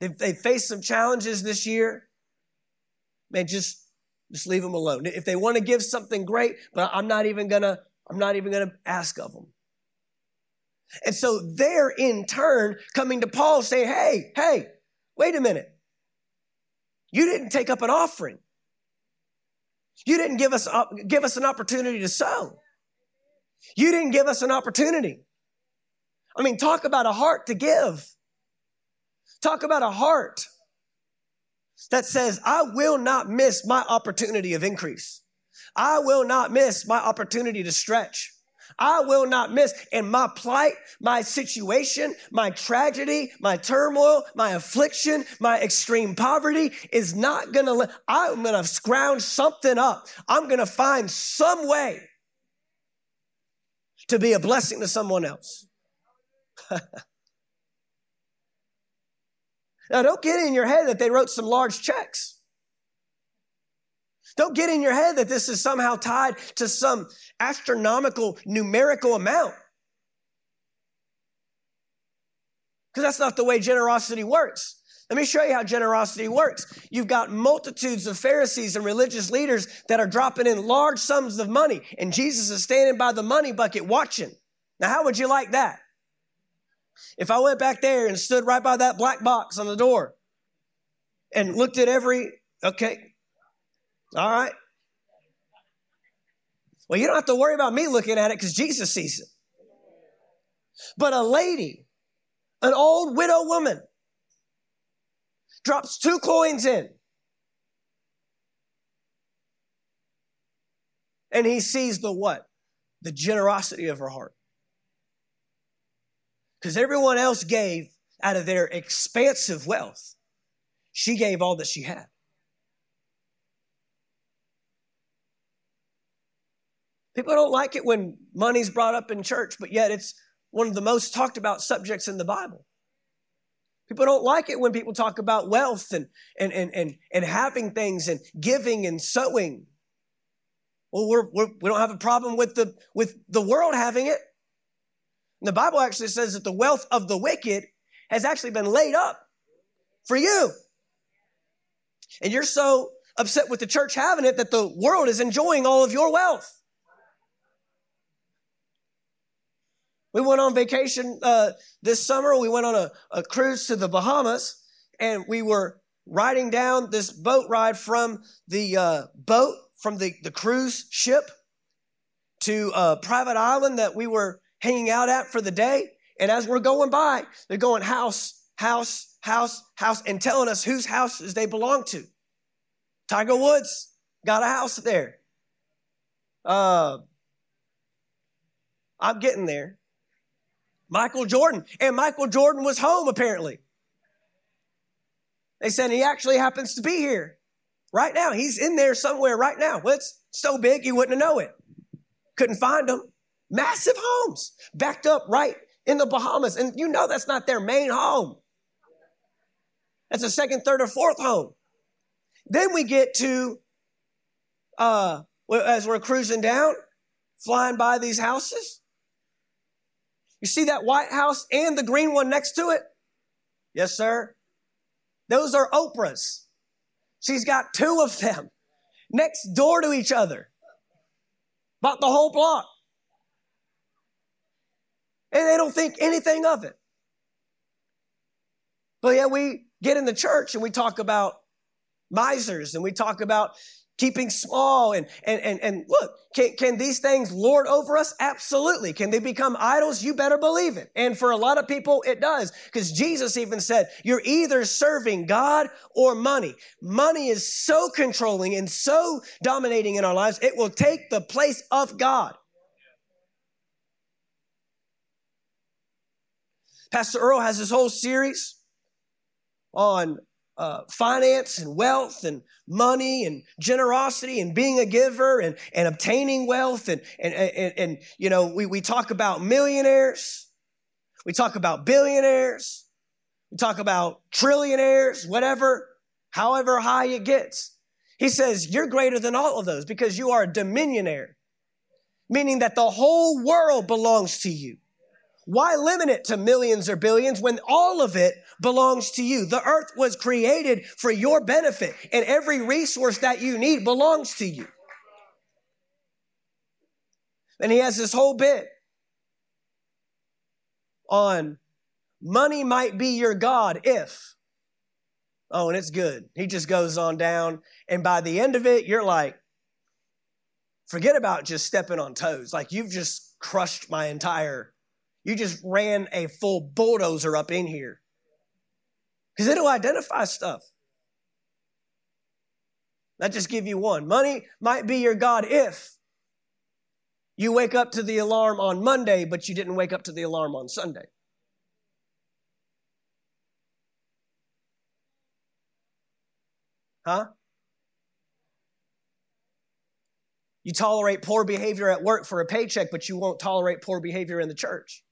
They've, they faced some challenges this year. Man, just just leave them alone. If they want to give something great, but I'm not even gonna I'm not even going to ask of them. And so they're in turn coming to Paul saying, Hey, hey, wait a minute. You didn't take up an offering. You didn't give us, uh, give us an opportunity to sow. You didn't give us an opportunity. I mean, talk about a heart to give. Talk about a heart that says, I will not miss my opportunity of increase. I will not miss my opportunity to stretch. I will not miss in my plight, my situation, my tragedy, my turmoil, my affliction, my extreme poverty is not gonna, let, I'm gonna scrounge something up. I'm gonna find some way to be a blessing to someone else. now, don't get in your head that they wrote some large checks. Don't get in your head that this is somehow tied to some astronomical numerical amount. Because that's not the way generosity works. Let me show you how generosity works. You've got multitudes of Pharisees and religious leaders that are dropping in large sums of money, and Jesus is standing by the money bucket watching. Now, how would you like that? If I went back there and stood right by that black box on the door and looked at every, okay, all right. Well, you don't have to worry about me looking at it because Jesus sees it. But a lady, an old widow woman, drops two coins in. And he sees the what? The generosity of her heart. Because everyone else gave out of their expansive wealth. She gave all that she had. People don't like it when money's brought up in church, but yet it's one of the most talked about subjects in the Bible. People don't like it when people talk about wealth and, and, and, and, and having things and giving and sowing. Well, we're, we're, we do not have a problem with the, with the world having it. And the Bible actually says that the wealth of the wicked has actually been laid up for you. And you're so upset with the church having it that the world is enjoying all of your wealth. We went on vacation uh, this summer. We went on a, a cruise to the Bahamas, and we were riding down this boat ride from the uh, boat, from the, the cruise ship to a private island that we were hanging out at for the day. And as we're going by, they're going house, house, house, house, and telling us whose houses they belong to. Tiger Woods got a house there. Uh, I'm getting there. Michael Jordan. And Michael Jordan was home apparently. They said he actually happens to be here right now. He's in there somewhere right now. Well, it's so big you wouldn't know it. Couldn't find him. Massive homes backed up right in the Bahamas. And you know that's not their main home. That's a second, third, or fourth home. Then we get to, uh, as we're cruising down, flying by these houses, you see that White House and the green one next to it? Yes, sir. Those are Oprah's. She's got two of them next door to each other. About the whole block. And they don't think anything of it. But yeah, we get in the church and we talk about misers and we talk about keeping small and and and, and look can, can these things lord over us? Absolutely. Can they become idols? You better believe it. And for a lot of people it does because jesus even said you're either serving god or money. Money is so controlling and so dominating in our lives it will take the place of god. Pastor earl has this whole series on uh, finance and wealth and money and generosity and being a giver and, and obtaining wealth and, and, and, and you know we, we talk about millionaires. We talk about billionaires. We talk about trillionaires whatever however high it gets. He says you're greater than all of those because you are a dominionaire meaning that the whole world belongs to you why limit it to millions or billions when all of it belongs to you? The earth was created for your benefit, and every resource that you need belongs to you. And he has this whole bit on money might be your God if. Oh, and it's good. He just goes on down. And by the end of it, you're like, forget about just stepping on toes. Like you've just crushed my entire you just ran a full bulldozer up in here. Because it'll identify stuff. That just give you one. Money might be your God if you wake up to the alarm on Monday, but you didn't wake up to the alarm on Sunday. Huh? You tolerate poor behavior at work for a paycheck, but you won't tolerate poor behavior in the church.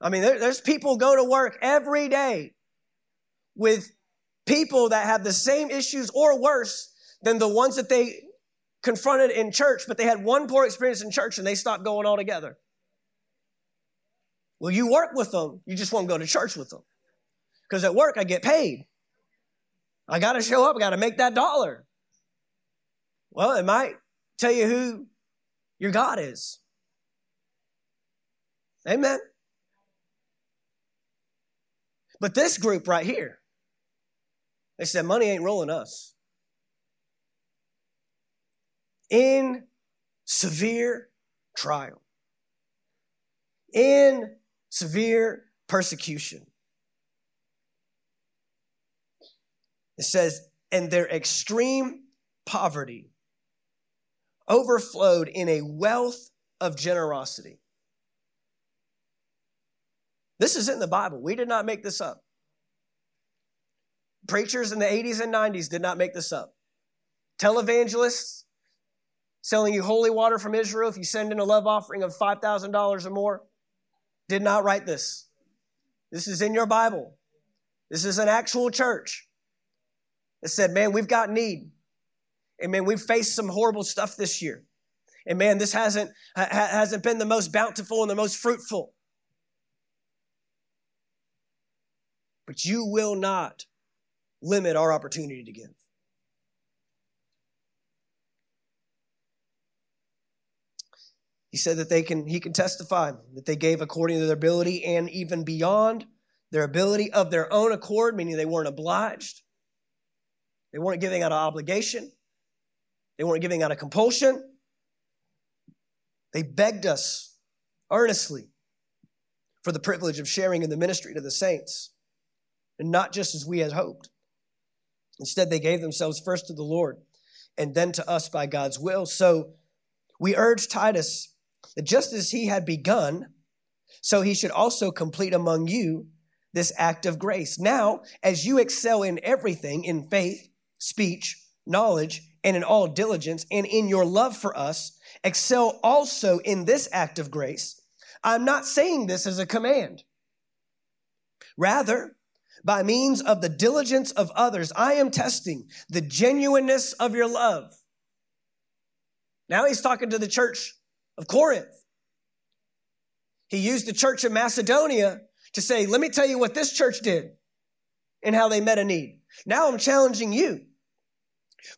I mean, there, there's people go to work every day with people that have the same issues or worse than the ones that they confronted in church, but they had one poor experience in church and they stopped going altogether. Well, you work with them, you just won't go to church with them. Because at work, I get paid. I got to show up, I got to make that dollar. Well, it might tell you who your God is. Amen. But this group right here, they said, money ain't rolling us. In severe trial, in severe persecution. It says, and their extreme poverty overflowed in a wealth of generosity. This is in the Bible. We did not make this up. Preachers in the 80s and 90s did not make this up. Televangelists selling you holy water from Israel if you send in a love offering of $5,000 or more did not write this. This is in your Bible. This is an actual church that said, man, we've got need. And man, we've faced some horrible stuff this year. And man, this hasn't, ha- hasn't been the most bountiful and the most fruitful. But you will not limit our opportunity to give. He said that they can, he can testify that they gave according to their ability and even beyond their ability of their own accord, meaning they weren't obliged. They weren't giving out of obligation. They weren't giving out of compulsion. They begged us earnestly for the privilege of sharing in the ministry to the saints and not just as we had hoped. Instead, they gave themselves first to the Lord and then to us by God's will. So we urge Titus that just as he had begun, so he should also complete among you this act of grace. Now, as you excel in everything, in faith, speech, knowledge, and in all diligence, and in your love for us, excel also in this act of grace. I'm not saying this as a command. Rather, by means of the diligence of others, I am testing the genuineness of your love. Now he's talking to the church of Corinth. He used the church of Macedonia to say, let me tell you what this church did and how they met a need. Now I'm challenging you.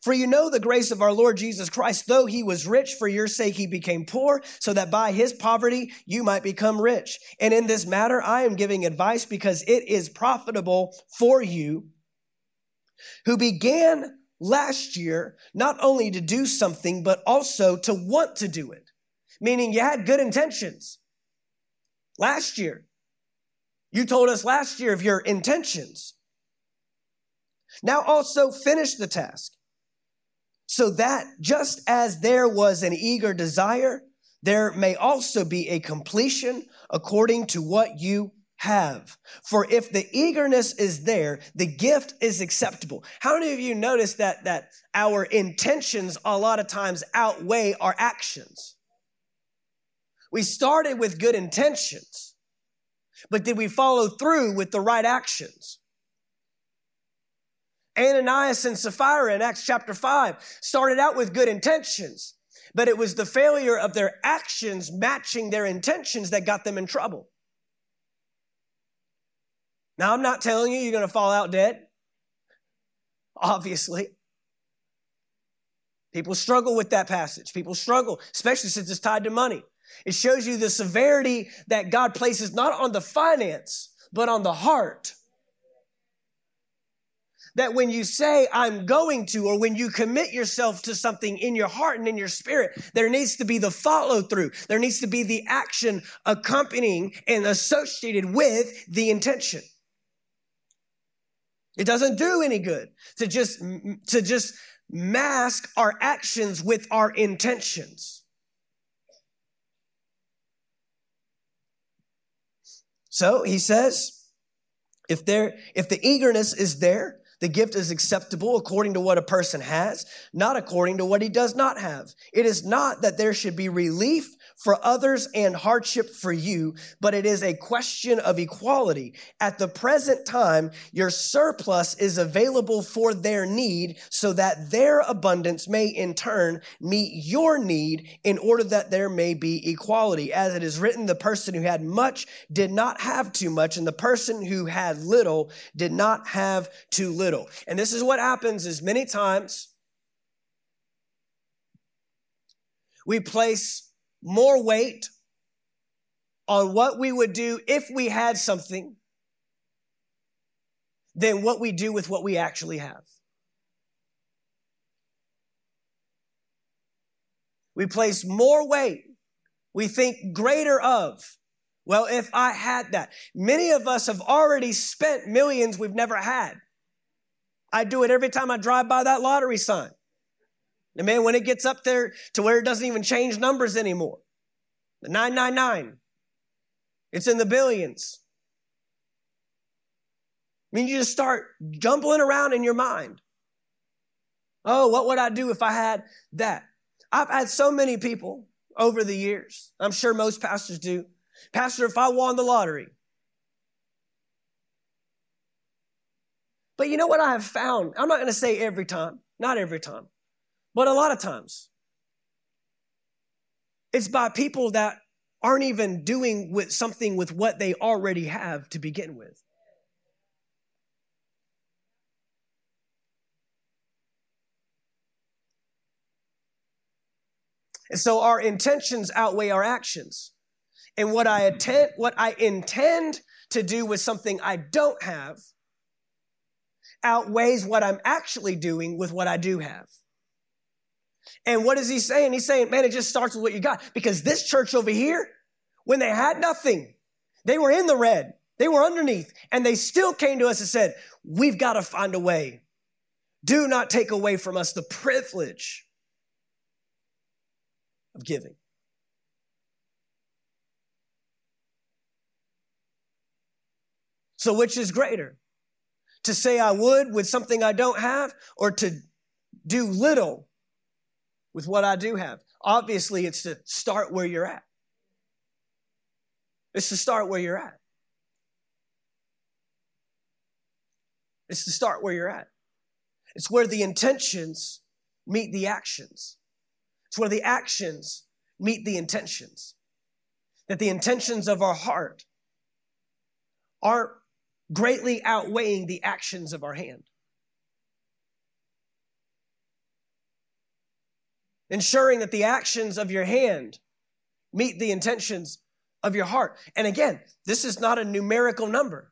For you know the grace of our Lord Jesus Christ, though he was rich, for your sake he became poor, so that by his poverty you might become rich. And in this matter, I am giving advice because it is profitable for you, who began last year not only to do something, but also to want to do it. Meaning you had good intentions last year. You told us last year of your intentions. Now also finish the task so that just as there was an eager desire, there may also be a completion according to what you have. For if the eagerness is there, the gift is acceptable. How many of you notice that, that our intentions a lot of times outweigh our actions? We started with good intentions, but did we follow through with the right actions? Ananias and Sapphira in Acts chapter 5 started out with good intentions, but it was the failure of their actions matching their intentions that got them in trouble. Now, I'm not telling you you're going to fall out dead. Obviously. People struggle with that passage. People struggle, especially since it's tied to money. It shows you the severity that God places not on the finance, but on the heart that when you say, I'm going to, or when you commit yourself to something in your heart and in your spirit, there needs to be the follow through. There needs to be the action accompanying and associated with the intention. It doesn't do any good to just, to just mask our actions with our intentions. So he says, if there, if the eagerness is there, the gift is acceptable according to what a person has, not according to what he does not have. It is not that there should be relief for others and hardship for you, but it is a question of equality. At the present time, your surplus is available for their need so that their abundance may in turn meet your need in order that there may be equality. As it is written, the person who had much did not have too much, and the person who had little did not have too little. And this is what happens is many times we place more weight on what we would do if we had something than what we do with what we actually have. We place more weight. We think greater of. Well, if I had that, many of us have already spent millions we've never had. I do it every time I drive by that lottery sign. And man, when it gets up there to where it doesn't even change numbers anymore, the 999, it's in the billions. I mean, you just start jumbling around in your mind. Oh, what would I do if I had that? I've had so many people over the years. I'm sure most pastors do. Pastor, if I won the lottery. But you know what I have found? I'm not going to say every time, not every time. But a lot of times, it's by people that aren't even doing with something with what they already have to begin with. And so our intentions outweigh our actions. And what I intend, what I intend to do with something I don't have outweighs what I'm actually doing with what I do have. And what is he saying? He's saying, man, it just starts with what you got. Because this church over here, when they had nothing, they were in the red, they were underneath, and they still came to us and said, we've got to find a way. Do not take away from us the privilege of giving. So, which is greater? To say I would with something I don't have, or to do little with what I do have? Obviously, it's to start where you're at. It's to start where you're at. It's to start where you're at. It's where the intentions meet the actions. It's where the actions meet the intentions. That the intentions of our heart aren't greatly outweighing the actions of our hand. Ensuring that the actions of your hand meet the intentions of your heart. And again, this is not a numerical number.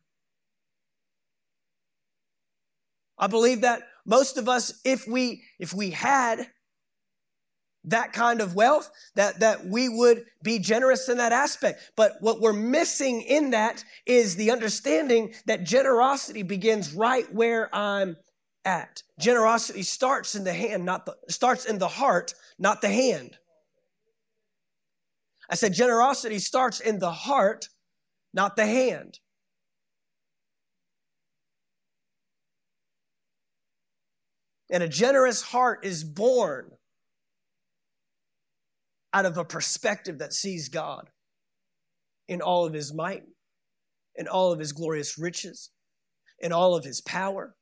I believe that most of us, if we, if we had that kind of wealth, that, that we would be generous in that aspect. But what we're missing in that is the understanding that generosity begins right where I'm at. Generosity starts in the hand, not the starts in the heart, not the hand. I said generosity starts in the heart, not the hand. And a generous heart is born out of a perspective that sees God in all of his might, in all of his glorious riches, in all of his power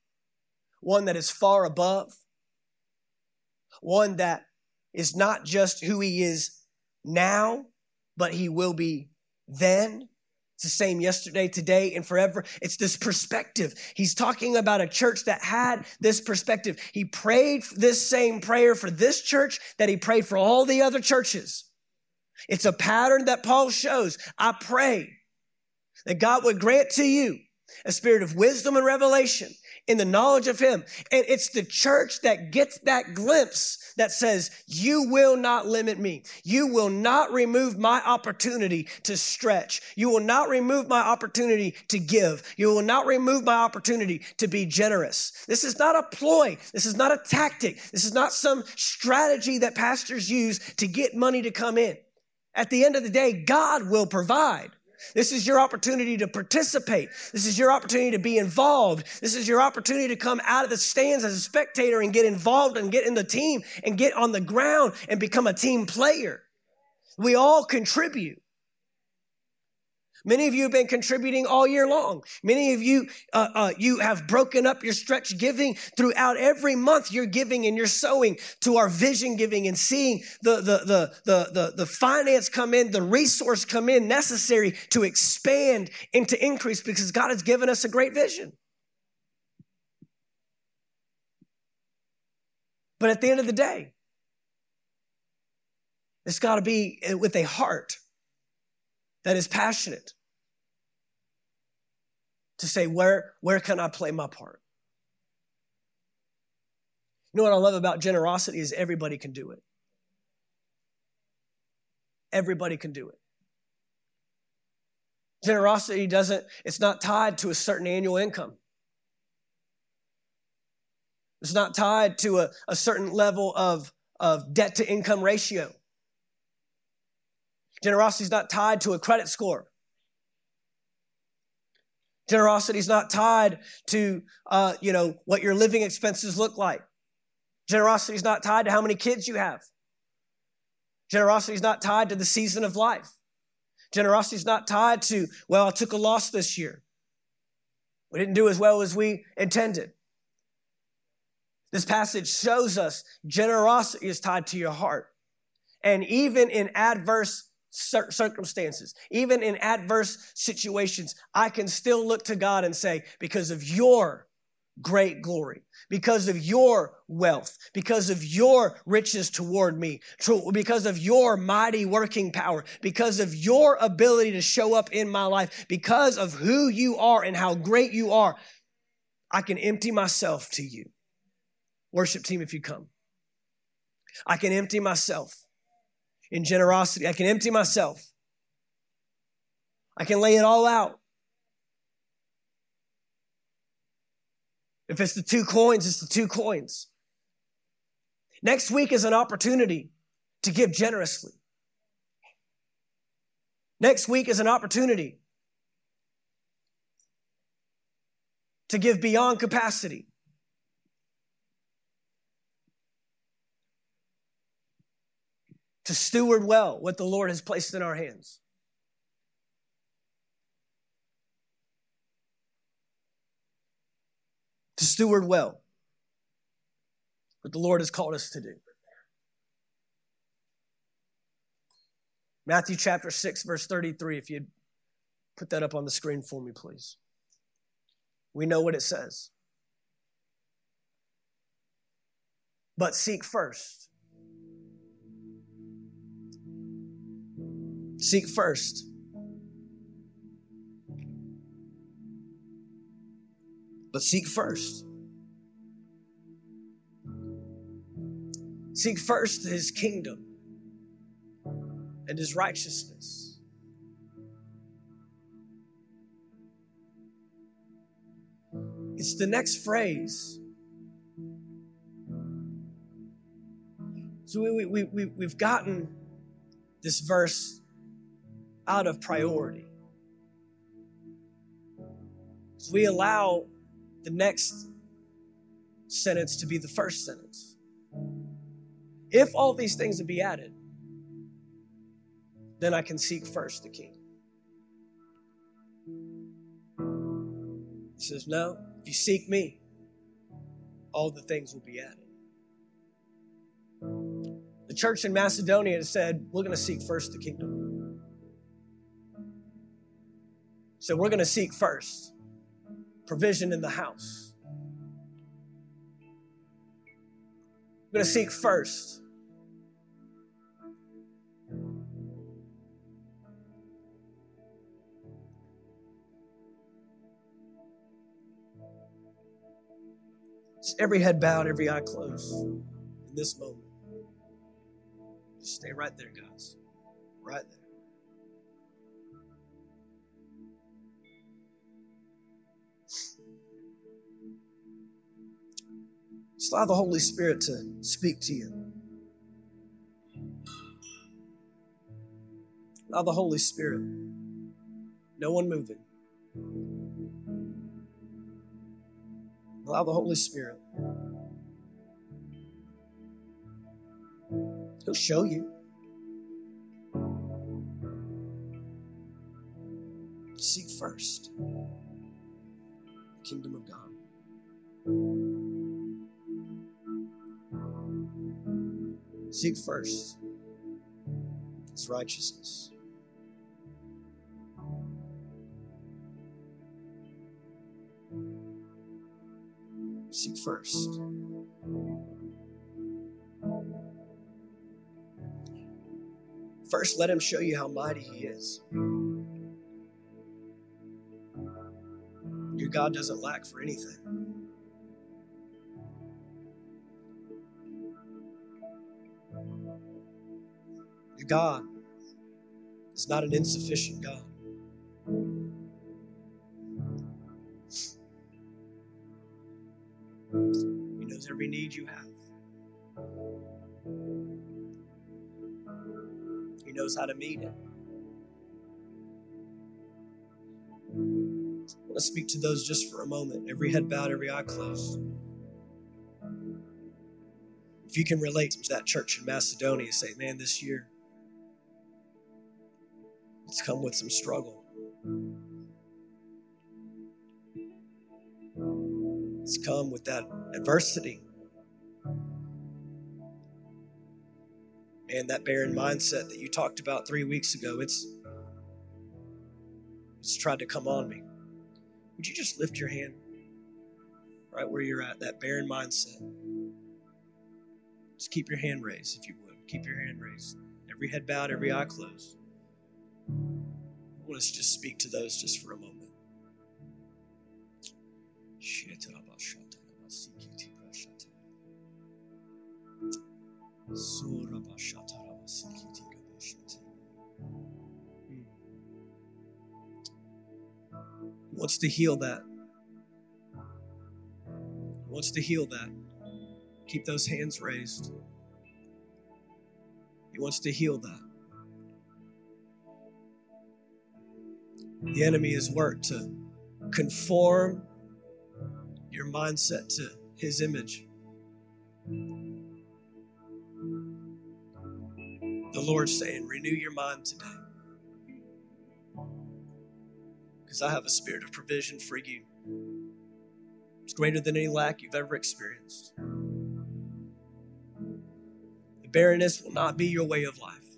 one that is far above, one that is not just who he is now, but he will be then. It's the same yesterday, today, and forever. It's this perspective. He's talking about a church that had this perspective. He prayed this same prayer for this church that he prayed for all the other churches. It's a pattern that Paul shows. I pray that God would grant to you a spirit of wisdom and revelation in the knowledge of Him. And it's the church that gets that glimpse that says, You will not limit me. You will not remove my opportunity to stretch. You will not remove my opportunity to give. You will not remove my opportunity to be generous. This is not a ploy. This is not a tactic. This is not some strategy that pastors use to get money to come in. At the end of the day, God will provide. This is your opportunity to participate. This is your opportunity to be involved. This is your opportunity to come out of the stands as a spectator and get involved and get in the team and get on the ground and become a team player. We all contribute. Many of you have been contributing all year long. Many of you, uh, uh, you have broken up your stretch giving throughout every month. You're giving and you're sowing to our vision giving and seeing the, the, the, the, the, the finance come in, the resource come in necessary to expand and to increase because God has given us a great vision. But at the end of the day, it's got to be with a heart that is passionate to say, where, where can I play my part? You know what I love about generosity is everybody can do it. Everybody can do it. Generosity doesn't, it's not tied to a certain annual income. It's not tied to a, a certain level of, of debt to income ratio. Generosity is not tied to a credit score. Generosity is not tied to, uh, you know, what your living expenses look like. Generosity is not tied to how many kids you have. Generosity is not tied to the season of life. Generosity is not tied to, well, I took a loss this year. We didn't do as well as we intended. This passage shows us generosity is tied to your heart. And even in adverse circumstances, even in adverse situations, I can still look to God and say, because of your great glory, because of your wealth, because of your riches toward me, because of your mighty working power, because of your ability to show up in my life, because of who you are and how great you are, I can empty myself to you. Worship team, if you come. I can empty myself in generosity. I can empty myself. I can lay it all out. If it's the two coins, it's the two coins. Next week is an opportunity to give generously. Next week is an opportunity to give beyond capacity. To steward well what the Lord has placed in our hands. To steward well what the Lord has called us to do. Matthew chapter 6, verse 33, if you'd put that up on the screen for me, please. We know what it says. But seek first Seek first. But seek first. Seek first his kingdom and his righteousness. It's the next phrase. So we, we, we, we've gotten this verse out of priority. So we allow the next sentence to be the first sentence. If all these things would be added, then I can seek first the king. He says, No, if you seek me, all the things will be added. The church in Macedonia said, We're going to seek first the kingdom. So we're going to seek first provision in the house. We're going to seek first every head bowed, every eye closed in this moment. Just stay right there, guys. Right there. Just allow the Holy Spirit to speak to you. Allow the Holy Spirit. No one moving. Allow the Holy Spirit. He'll show you. Seek first the kingdom of God. Seek first his righteousness. Seek first. First, let him show you how mighty he is. Your God doesn't lack for anything. God is not an insufficient God. He knows every need you have. He knows how to meet it. I want to speak to those just for a moment. Every head bowed, every eye closed. If you can relate to that church in Macedonia, say, man, this year it's come with some struggle. It's come with that adversity. And that barren mindset that you talked about three weeks ago, it's it's tried to come on me. Would you just lift your hand right where you're at, that barren mindset? Just keep your hand raised if you would. Keep your hand raised. Every head bowed, every eye closed. I want us to just speak to those just for a moment. Wants to heal that. Wants to heal that. Keep those hands raised. He wants to heal that. The enemy has worked to conform your mindset to his image. The Lord's saying, renew your mind today. Because I have a spirit of provision for you. It's greater than any lack you've ever experienced. The barrenness will not be your way of life.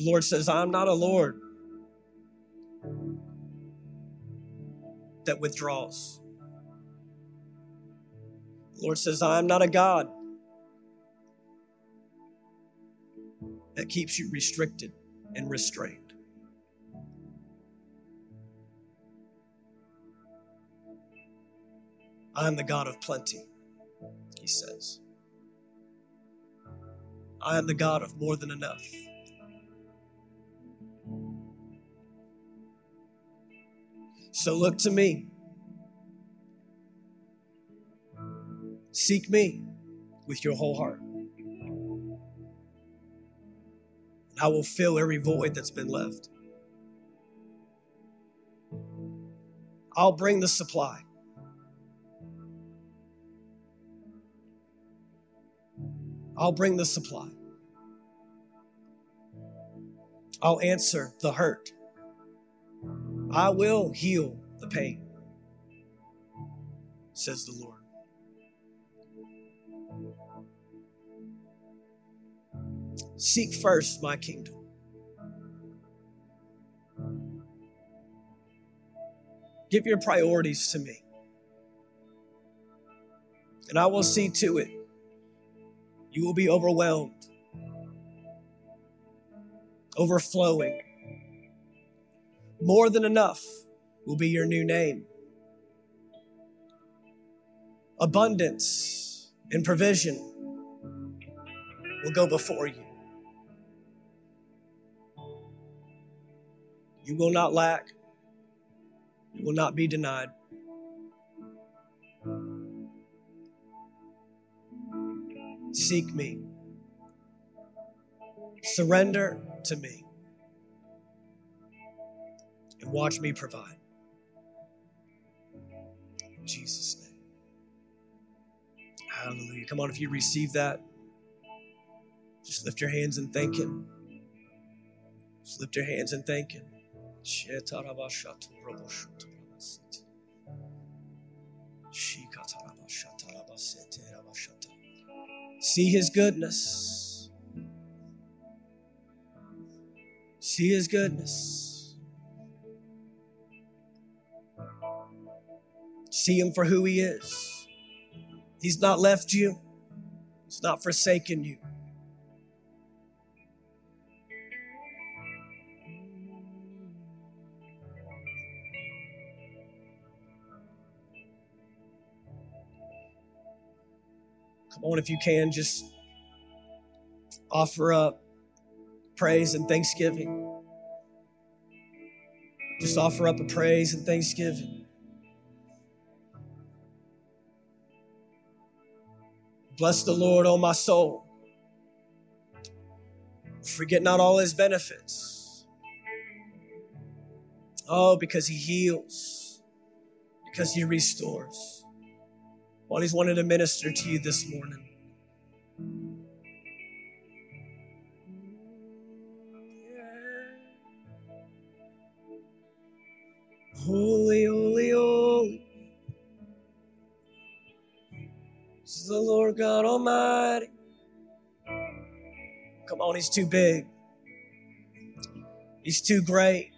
The Lord says, I'm not a Lord that withdraws. The Lord says, I am not a God that keeps you restricted and restrained. I am the God of plenty, he says. I am the God of more than enough. So look to me. Seek me with your whole heart. I will fill every void that's been left. I'll bring the supply. I'll bring the supply. I'll answer the hurt. I will heal the pain, says the Lord. Seek first my kingdom. Give your priorities to me. And I will see to it. You will be overwhelmed, overflowing more than enough will be your new name. Abundance and provision will go before you. You will not lack. You will not be denied. Seek me. Surrender to me and watch me provide. In Jesus' name. Hallelujah. Come on, if you receive that, Just lift your hands and thank Him. Just lift your hands and thank Him. See His goodness. See His goodness. See Him for who He is. He's not left you, He's not forsaken you. Come on, if you can, just offer up praise and thanksgiving. Just offer up a praise and thanksgiving. Bless the Lord, O my soul. Forget not all his benefits. Oh, because he heals, because he restores. Well, He's wanted to minister to you this morning. Holy, holy, holy is the Lord God Almighty. Come on, He's too big. He's too great.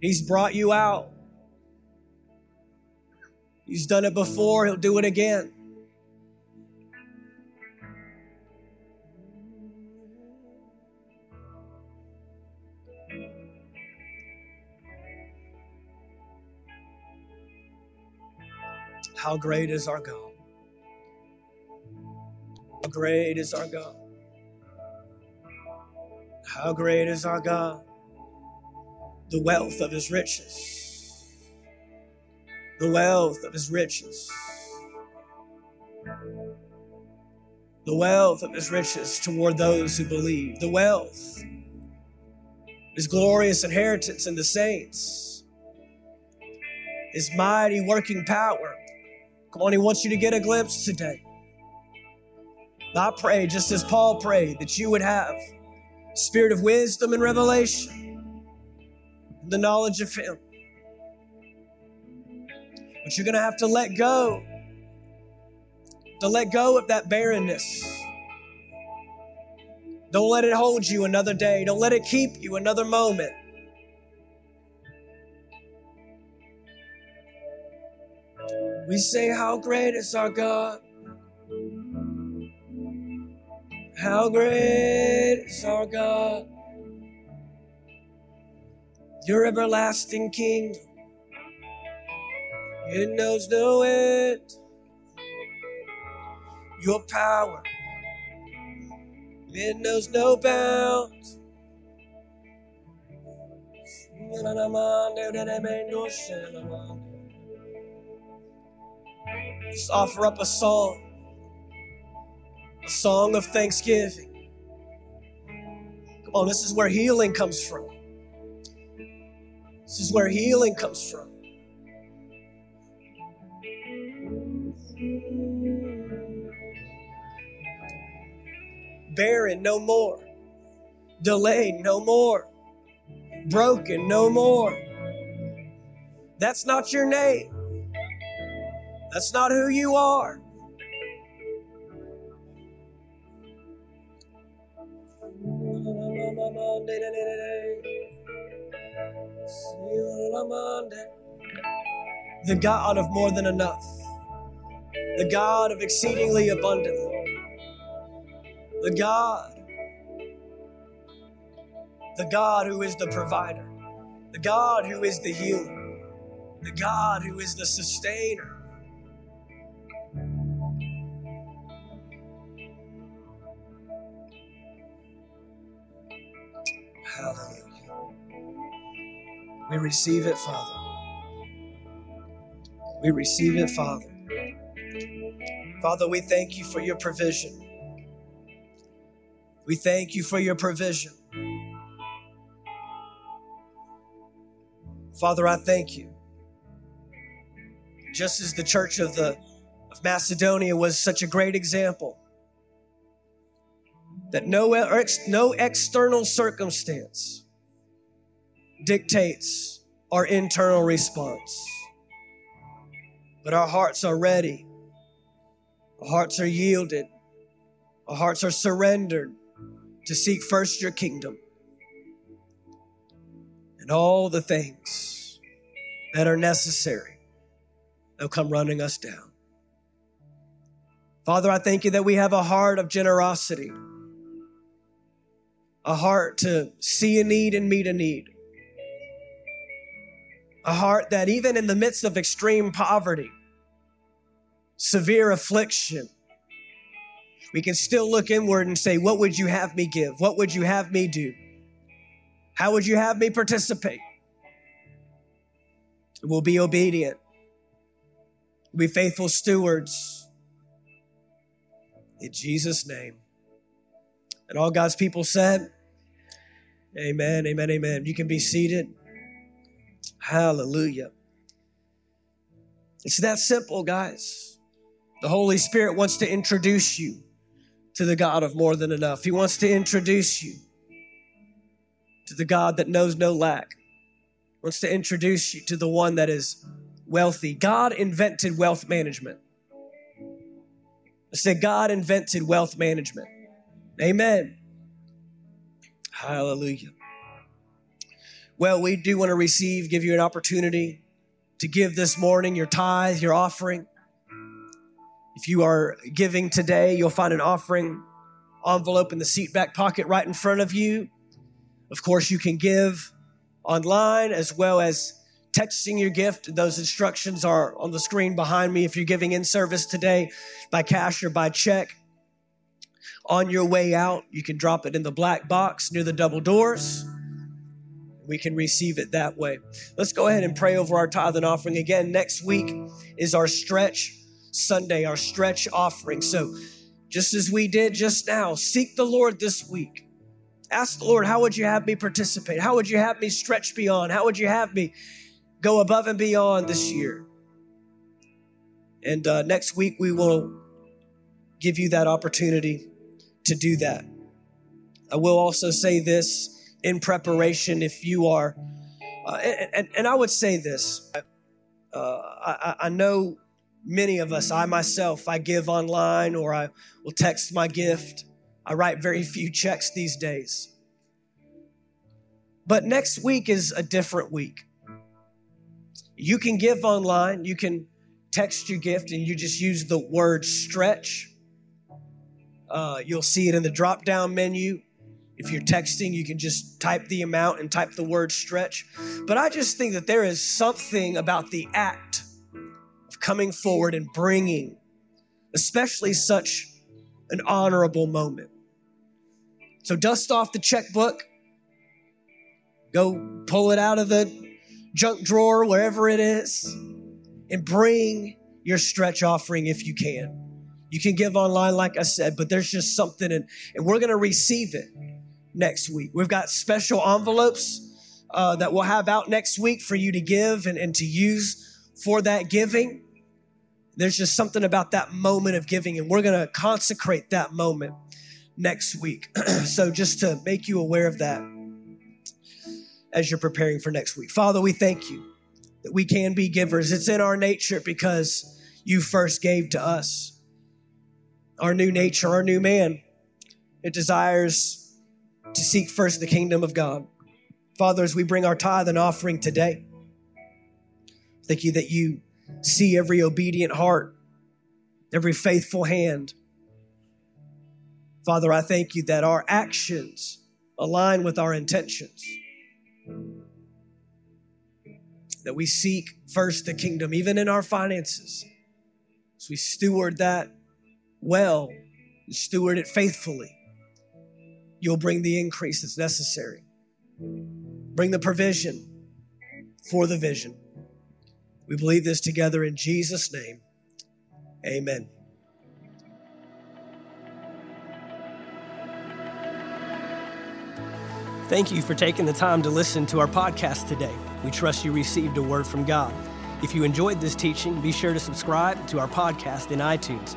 He's brought you out. He's done it before, he'll do it again. How great is our God? How great is our God? How great is our God? The wealth of his riches the wealth of his riches. The wealth of his riches toward those who believe. The wealth, his glorious inheritance in the saints, his mighty working power. Come on, he wants you to get a glimpse today. I pray, just as Paul prayed, that you would have spirit of wisdom and revelation, the knowledge of him. But you're going to have to let go. To let go of that barrenness. Don't let it hold you another day. Don't let it keep you another moment. We say, How great is our God? How great is our God? Your everlasting kingdom it knows no end. Your power, it knows no bounds. Just offer up a song, a song of thanksgiving. Come on, this is where healing comes from. This is where healing comes from. barren no more, delayed no more, broken no more. That's not your name. That's not who you are. The God of more than enough, the God of exceedingly abundantly the God, the God who is the provider, the God who is the healer, the God who is the sustainer. Hallelujah. We receive it, Father. We receive it, Father. Father, we thank you for your provision. We thank you for your provision. Father, I thank you. Just as the church of the of Macedonia was such a great example that no, ex- no external circumstance dictates our internal response. But our hearts are ready, our hearts are yielded, our hearts are surrendered to seek first your kingdom and all the things that are necessary, they'll come running us down. Father, I thank you that we have a heart of generosity, a heart to see a need and meet a need, a heart that even in the midst of extreme poverty, severe affliction, we can still look inward and say, What would you have me give? What would you have me do? How would you have me participate? We'll be obedient. We'll be faithful stewards. In Jesus' name. And all God's people said, Amen, amen, amen. You can be seated. Hallelujah. It's that simple, guys. The Holy Spirit wants to introduce you to the God of more than enough. He wants to introduce you to the God that knows no lack, wants to introduce you to the one that is wealthy. God invented wealth management. I said, God invented wealth management. Amen. Hallelujah. Well, we do want to receive, give you an opportunity to give this morning your tithe, your offering. If you are giving today, you'll find an offering envelope in the seat back pocket right in front of you. Of course, you can give online as well as texting your gift. Those instructions are on the screen behind me if you're giving in service today by cash or by check. On your way out, you can drop it in the black box near the double doors. We can receive it that way. Let's go ahead and pray over our tithe and offering. Again, next week is our stretch Sunday, our stretch offering. So, just as we did just now, seek the Lord this week Ask the Lord, how would you have me participate? How would you have me stretch beyond? How would you have me go above and beyond this year? And uh, next week, we will give you that opportunity to do that. I will also say this in preparation if you are, uh, and, and, I would say this uh, I, I know many of us, I myself, I give online or I will text my gift. I write very few checks these days. But next week is a different week. You can give online, you can text your gift, and you just use the word stretch. Uh, you'll see it in the drop down menu. If you're texting, you can just type the amount and type the word stretch. But I just think that there is something about the act of coming forward and bringing, especially such an honorable moment. So dust off the checkbook, go pull it out of the junk drawer, wherever it is, and bring your stretch offering if you can. You can give online, like I said, but there's just something, and, and we're going to receive it next week. We've got special envelopes uh, that we'll have out next week for you to give and, and to use for that giving. There's just something about that moment of giving, and we're going to consecrate that moment next week. so, just to make you aware of that as you're preparing for next week. Father, we thank you that we can be givers. It's in our nature because you first gave to us. Our new nature, our new man, it desires to seek first the kingdom of God. Father, as we bring our tithe and offering today, thank you that you see every obedient heart, every faithful hand Father, I thank you that our actions align with our intentions. That we seek first the kingdom, even in our finances. As we steward that well, steward it faithfully, you'll bring the increase that's necessary. Bring the provision for the vision. We believe this together in Jesus' name. Amen. Thank you for taking the time to listen to our podcast today. We trust you received a word from God. If you enjoyed this teaching, be sure to subscribe to our podcast in iTunes.